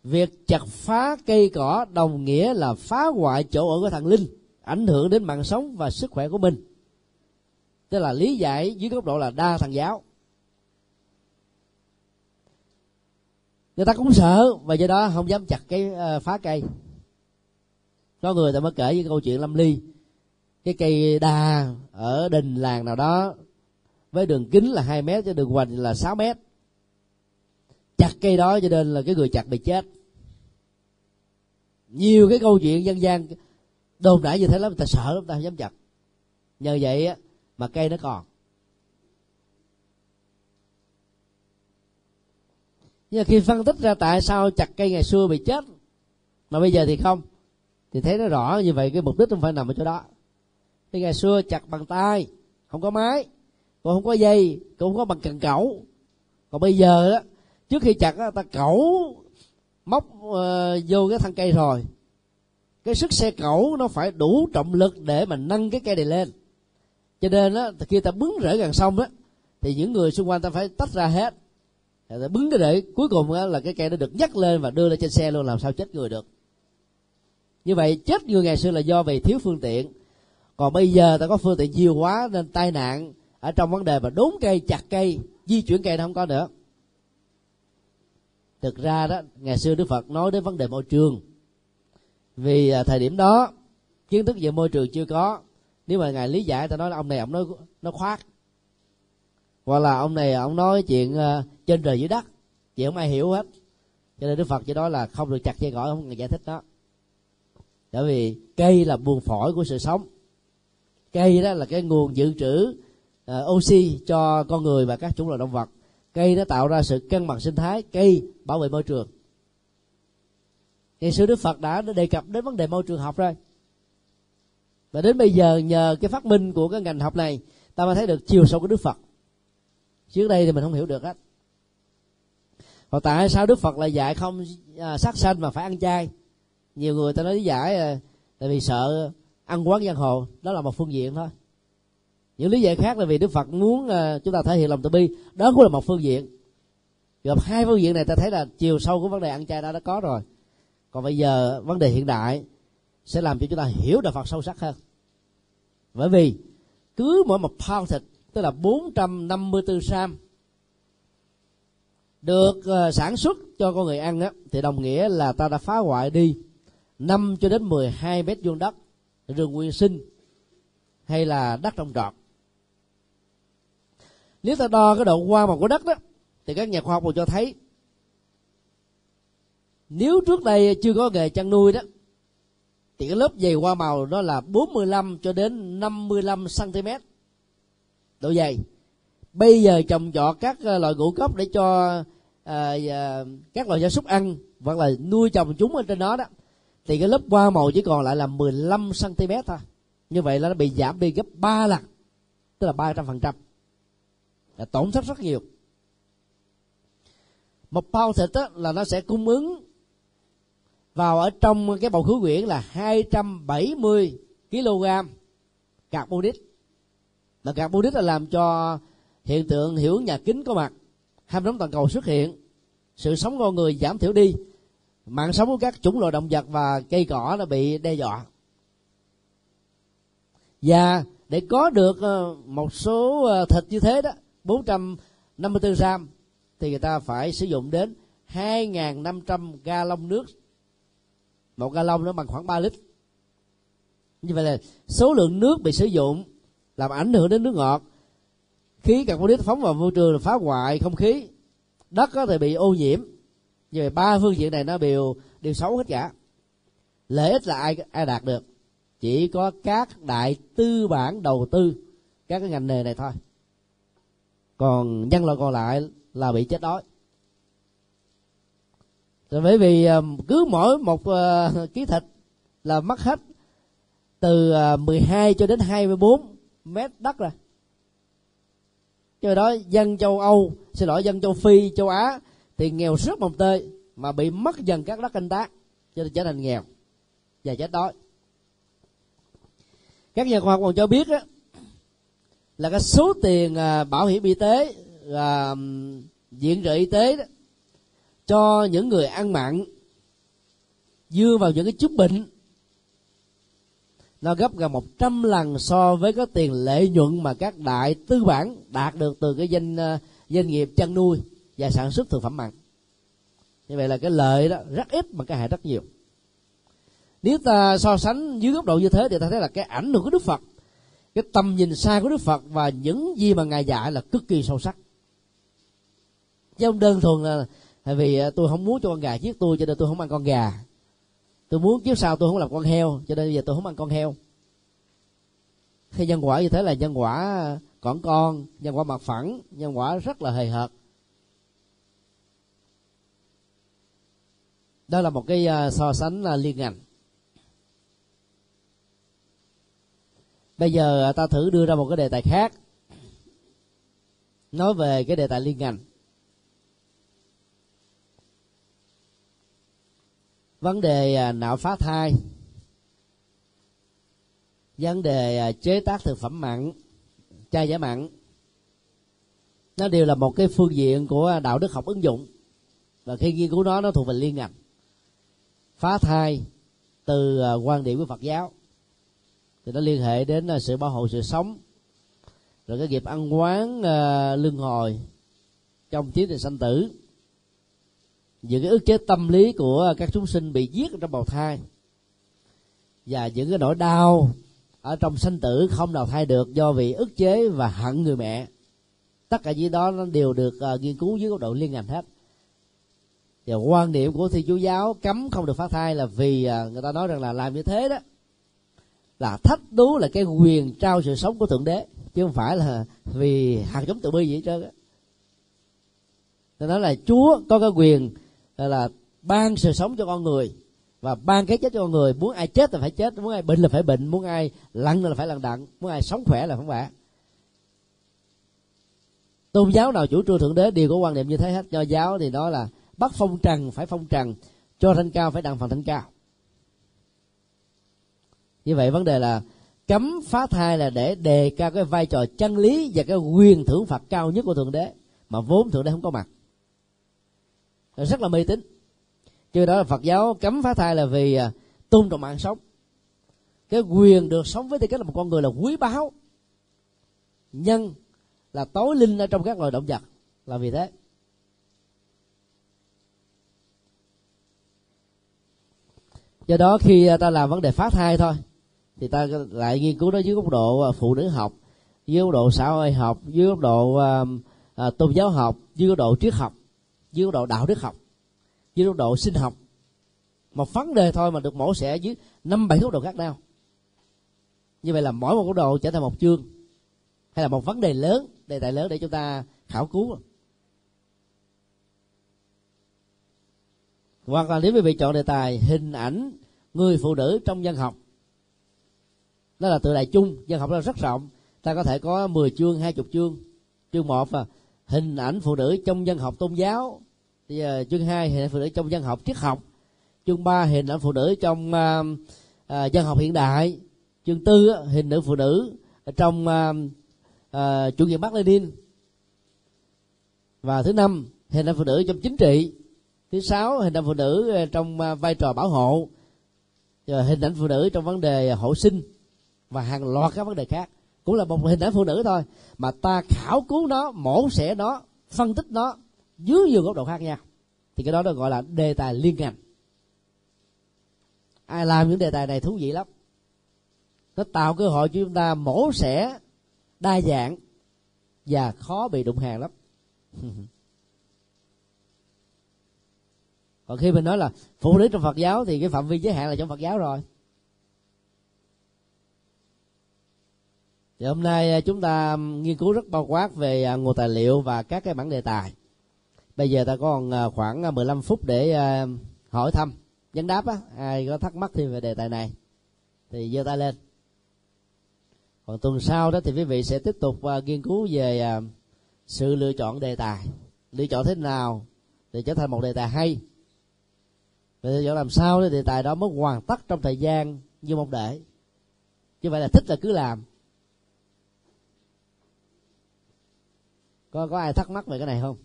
S1: Việc chặt phá cây cỏ đồng nghĩa là phá hoại chỗ ở của thần linh ảnh hưởng đến mạng sống và sức khỏe của mình. Tức là lý giải dưới góc độ là đa thần giáo. Người ta cũng sợ và do đó không dám chặt cái uh, phá cây. Có người ta mới kể với câu chuyện lâm ly cái cây đa ở đình làng nào đó, với đường kính là 2 mét cho đường hoành là 6 mét. Chặt cây đó cho nên là cái người chặt bị chết. Nhiều cái câu chuyện dân gian đồn đại như thế lắm, người ta sợ lắm ta không dám chặt. Nhờ vậy á, mà cây nó còn. Nhưng mà khi phân tích ra tại sao chặt cây ngày xưa bị chết, mà bây giờ thì không, thì thấy nó rõ như vậy, cái mục đích không phải nằm ở chỗ đó thì ngày xưa chặt bằng tay không có máy còn không có dây cũng không có bằng cần cẩu. Còn bây giờ đó trước khi chặt đó, ta cẩu móc uh, vô cái thân cây rồi. Cái sức xe cẩu nó phải đủ trọng lực để mà nâng cái cây này lên. Cho nên á khi ta bứng rễ gần sông á thì những người xung quanh ta phải tách ra hết. Ta bứng cái rễ cuối cùng á, là cái cây nó được nhấc lên và đưa lên trên xe luôn làm sao chết người được. Như vậy chết người ngày xưa là do vì thiếu phương tiện còn bây giờ ta có phương tiện nhiều quá nên tai nạn ở trong vấn đề mà đốn cây chặt cây di chuyển cây nó không có nữa. Thực ra đó ngày xưa đức phật nói đến vấn đề môi trường. Vì à, thời điểm đó kiến thức về môi trường chưa có. Nếu mà ngài lý giải ta nói là ông này ông nói nó khoác, hoặc là ông này ông nói chuyện à, trên trời dưới đất. Chuyện không ai hiểu hết? Cho nên đức phật chỉ nói là không được chặt dây cỏ không giải thích đó. Bởi vì cây là buồng phổi của sự sống cây đó là cái nguồn dự trữ uh, oxy cho con người và các chủng loài động vật. Cây nó tạo ra sự cân bằng sinh thái cây bảo vệ môi trường. Ngày xưa đức phật đã đề cập đến vấn đề môi trường học rồi. Và đến bây giờ nhờ cái phát minh của cái ngành học này ta mới thấy được chiều sâu của đức phật. Trước đây thì mình không hiểu được hết. Còn tại sao đức phật lại dạy không à, sát sanh mà phải ăn chay? Nhiều người ta nói giải à, tại vì sợ ăn quán giang hồ, đó là một phương diện thôi. Những lý giải khác là vì đức phật muốn ờ, chúng ta thể hiện lòng từ bi. Đó cũng là một phương diện. Gặp hai phương diện này ta thấy là chiều sâu của vấn đề ăn chay đã đã có rồi. Còn bây giờ vấn đề hiện đại sẽ làm cho chúng ta hiểu đạo phật sâu sắc hơn. Bởi vì cứ mỗi một pound thịt, tức là 454 sam được ờ, sản xuất cho con người ăn á, thì đồng nghĩa là ta đã phá hoại đi 5 cho đến 12 mét vuông đất rừng nguyên sinh hay là đất trồng trọt nếu ta đo cái độ hoa màu của đất đó thì các nhà khoa học còn cho thấy nếu trước đây chưa có nghề chăn nuôi đó thì cái lớp dày hoa màu đó là 45 cho đến 55 cm độ dày. Bây giờ trồng trọt các ờ, loại ngũ cốc để cho à, à, các loại gia súc ăn hoặc là nuôi trồng chúng ở trên đó đó thì cái lớp hoa màu chỉ còn lại là 15 cm thôi. Như vậy là nó bị giảm đi gấp 3 lần tức là 300 phần trăm. Tổn thất rất nhiều. Một bao thịt đó, là nó sẽ cung ứng vào ở trong cái bầu khứ quyển là 270 kg carbonic. Mà carbonic là làm cho hiện tượng hiểu nhà kính có mặt ham nóng toàn cầu xuất hiện sự sống con người giảm thiểu đi mạng sống của các chủng loài động vật và cây cỏ nó bị đe dọa. Và để có được ờ, một số ờ, thịt như thế đó 454 gram, thì người ta phải sử dụng đến 2.500 lông nước. Một ga lông nó bằng khoảng 3 lít. Như vậy là số lượng nước bị sử dụng làm ảnh hưởng đến nước ngọt, khí, carbonic phóng vào môi trường, phá hoại không khí, đất thì bị ô nhiễm như vậy ba phương diện này nó đều đều xấu hết cả lợi ích là ai ai đạt được? Chỉ có các đại tư bản đầu tư, các cái ngành nghề này thôi. Còn nhân loại còn lại là bị chết đói. Rồi bởi vì ờ, cứ mỗi một ờ, ký thịt là mất hết từ ờ, 12 cho đến 24 mét đất rồi. Cho đó, dân châu Âu, xin lỗi, dân châu Phi, châu Á thì nghèo rất mồng tơi mà bị mất dần các đất canh tác cho nên trở thành nghèo và chết đói. Các nhà khoa học còn cho biết đó là cái số tiền à, bảo hiểm y tế và viện trợ y tế đó, cho những người ăn mặn dưa vào những cái chứng bệnh nó gấp gần 100 lần so với cái tiền lợi nhuận mà các đại tư bản đạt được từ cái doanh à, doanh nghiệp chăn nuôi và sản xuất thực phẩm mặn như vậy là cái lợi đó rất ít mà cái hại rất nhiều. Nếu ta so sánh dưới góc độ như thế thì ta thấy là cái ảnh hưởng của đức phật, cái tầm nhìn xa của đức phật và những gì mà ngài dạy là cực kỳ sâu sắc. Chứ không đơn thuần là vì à, tôi không muốn cho con gà giết tôi cho nên tôi không ăn con gà. Tôi muốn kiếp sau tôi không làm con heo cho nên giờ tôi không ăn con heo. Khi nhân quả như thế là nhân quả à, còn con, nhân quả mặt phẳng, nhân quả rất là hề hợt. Đó là một cái à, so sánh à, liên ngành. Bây giờ à, ta thử đưa ra một cái đề tài khác. Nói về cái đề tài liên ngành. Vấn đề à, nạo phá thai. Vấn đề chế tác thực phẩm mặn chai giả mặn. Nó đều là một cái phương diện của đạo đức học ứng dụng. Và khi nghiên cứu nó nó thuộc về liên ngành phá thai từ à, quan điểm của phật giáo. Thì nó liên hệ đến à, sự bảo hộ sự sống rồi cái nghiệp ăn quán à, uh, lưng hồi trong tiến trình sanh tử. Những cái ức chế tâm lý của các chúng sinh bị giết trong bào thai và những cái nỗi đau ở trong sanh tử không đào thai được do vì ức chế và hận người mẹ. Tất cả những đó nó đều được uh, nghiên cứu dưới góc độ liên ngành hết và quan điểm của thi chúa giáo cấm không được phá thai là vì à, người ta nói rằng là làm như thế đó là thách đố là cái quyền trao sự sống của thượng đế chứ không phải là vì hạt giống tự bi gì hết trơn á. Nói là chúa có cái quyền là, là ban sự sống cho con người và ban cái chết cho con người. Muốn ai chết là phải chết muốn ai bệnh là phải bệnh muốn ai lặng là phải lặng đặng muốn ai sống khỏe là không phải. Tôn giáo nào chủ trương thượng đế đều có quan niệm như thế hết. Do giáo thì nói là bắt phong trần, phải phong trần. Cho thanh cao, phải đặng phần thanh cao. Như vậy vấn đề là cấm phá thai là để đề cao cái vai trò chân lý và cái quyền thưởng phạt cao nhất của thượng đế, mà vốn thượng đế không có mặt. Rất là mê tín. Chứ đó là phật giáo cấm phá thai là vì à, tôn trọng mạng sống. Cái quyền được sống với tư cách là một con người là quý báu. Nhân là tối linh ở trong các loài động vật là vì thế. Do đó khi à, ta làm vấn đề phá thai thôi thì ta lại nghiên cứu nó dưới góc độ à, phụ nữ học dưới góc độ xã hội học dưới góc độ uh, tôn giáo học dưới góc độ triết học dưới góc độ đạo đức học dưới góc độ sinh học. Một vấn đề thôi mà được mổ xẻ dưới năm bảy góc độ khác nhau. Như vậy là mỗi một góc độ trở thành một chương hay là một vấn đề lớn đề tài lớn để chúng ta khảo cứu. Hoặc là nếu quý vị chọn đề tài hình ảnh người phụ nữ trong dân học đó là tự đại chung dân học là rất rộng. Ta có thể có 10 chương hai chục chương. Chương một là hình ảnh phụ nữ trong dân học tôn giáo. Thì uh, chương hai hình ảnh phụ nữ trong dân học triết học. Chương ba hình ảnh phụ nữ trong uh, uh, dân học hiện đại. Chương tư uh, hình nữ phụ nữ trong uh, uh, chủ nghĩa Mác Lênin và thứ năm hình ảnh phụ nữ trong chính trị thứ sáu, hình ảnh phụ nữ ờ, trong ờ, vai trò bảo hộ. Rồi hình ảnh phụ nữ trong vấn đề ờ, hộ sinh và hàng loạt các vấn đề khác. Cũng là một hình ảnh phụ nữ thôi, mà ta khảo cứu nó, mổ xẻ nó, phân tích nó dưới nhiều góc độ khác nhau. Thì cái đó được gọi là đề tài liên ngành. Ai làm những đề tài này thú vị lắm. Nó tạo cơ hội cho chúng ta mổ xẻ, đa dạng và khó bị đụng hàng lắm. còn khi mình nói là phụ nữ trong phật giáo thì cái phạm vi giới hạn là trong phật giáo rồi. Thì hôm nay à, chúng ta nghiên cứu rất bao quát về à, nguồn tài liệu và các cái bản đề tài. Bây giờ ta còn à, khoảng 15 phút để hỏi thăm, vấn đáp á. Ai có thắc mắc thêm về đề tài này thì giơ tay lên. Còn tuần sau đó thì quý vị sẽ tiếp tục nghiên cứu về sự lựa chọn đề tài. Lựa chọn thế nào để trở thành một đề tài hay? Vậy thì làm sao để đề tài đó mới hoàn tất trong thời gian như mong đợi. Như vậy là thích là cứ làm. Có có ai thắc mắc về cái này không?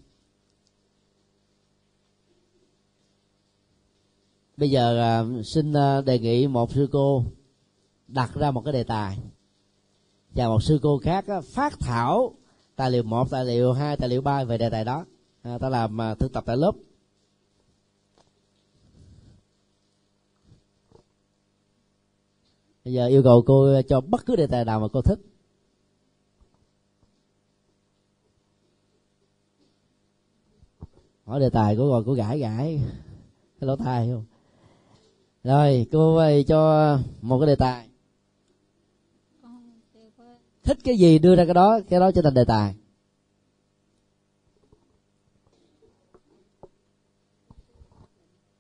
S1: Bây giờ à, xin à, đề nghị một sư cô đặt ra một cái đề tài. Và một sư cô khác à, phát thảo tài liệu một tài liệu hai tài liệu ba về đề tài đó. À, ta làm thực tập tại lớp. Bây giờ yêu cầu cô cho bất cứ đề tài nào mà cô thích. Hỏi đề tài của rồi cô gãi gãi. Cái lỗ tai không? Rồi, cô ơi, cho một cái đề tài. Thích cái gì, đưa ra cái đó cái đó trở thành đề tài.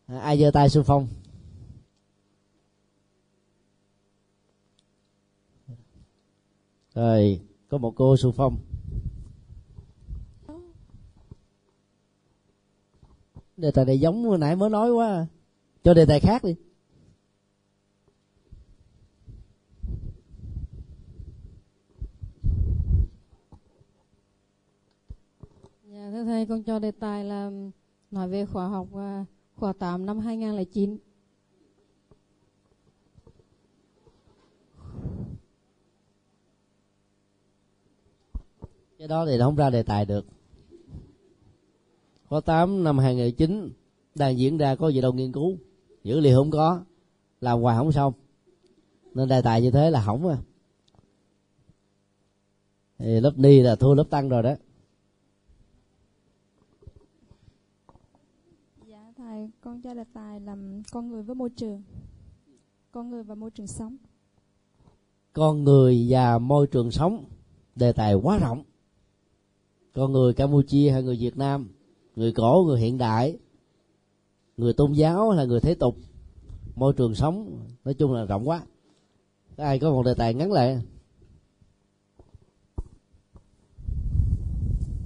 S1: Ai giơ tay xung phong. Rồi có một cô xung phong. Đề tài này giống vừa nãy mới nói quá cho đề tài khác đi.
S2: Dạ thưa thầy con cho đề tài là nói về khóa học à, khóa 8 năm 2009.
S1: Cái đó thì không ra đề tài được. Khóa 8 năm 2009 đang diễn ra có gì đâu nghiên cứu. Dữ liệu không có làm hoài không xong. Nên đề tài như thế là hỏng à thì lớp ni là thua lớp tăng rồi đó.
S2: Dạ thầy con cho đề tài làm con người với môi trường. Con người và môi trường sống.
S1: Con người và môi trường sống đề tài quá rộng con người campuchia hay người việt nam người cổ người hiện đại người tôn giáo là người thế tục môi trường sống nói chung là rộng quá. Ai có một đề tài ngắn lại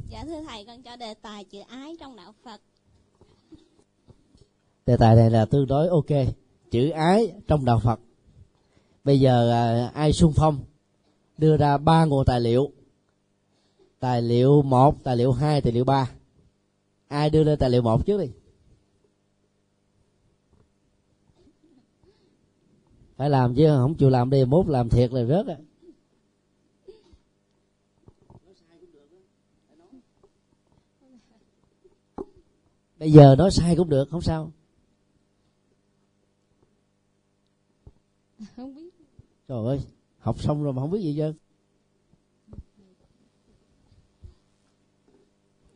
S3: dạ thưa thầy con cho đề tài chữ ái trong đạo phật.
S1: Đề tài này là tương đối ok. Chữ ái trong đạo phật. Bây giờ à, ai xung phong đưa ra ba nguồn tài liệu tài liệu một tài liệu hai tài liệu ba. Ai đưa lên tài liệu một trước đi? Phải làm chứ không chịu làm đi mốt làm thiệt là rớt á. Bây giờ nói sai cũng được không sao.
S2: Không biết.
S1: Trời ơi học xong rồi mà không biết gì chứ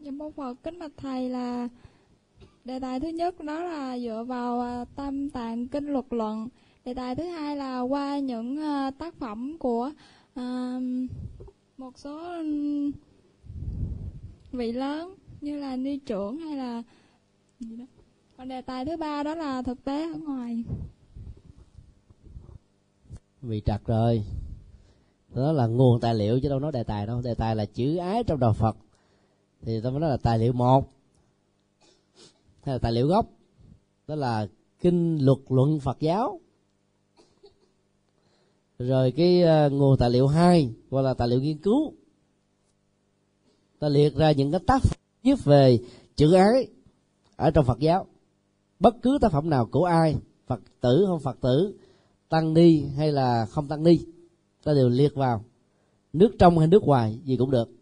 S4: những môn Phật kính bạch thầy là đề tài thứ nhất, đó là dựa vào à, tâm tạng kinh luật luận. Đề tài thứ hai là qua những à, tác phẩm của à, một số vị lớn như là ni trưởng hay là gì đó. Còn đề tài thứ ba đó là thực tế ở ngoài.
S1: Vị trật rồi đó là nguồn tài liệu chứ đâu nói đề tài đâu. Đề tài là chữ ái trong đạo phật thì tôi mới nói là tài liệu một. Hay là tài liệu gốc. Đó là kinh luật luận phật giáo. Rồi cái ờ, nguồn tài liệu hai, gọi là tài liệu nghiên cứu. Ta liệt ra những cái tác phẩm viết về chữ ái ở trong phật giáo. Bất cứ tác phẩm nào của ai, phật tử không phật tử, tăng ni hay là không tăng ni ta đều liệt vào. Nước trong hay nước ngoài gì cũng được.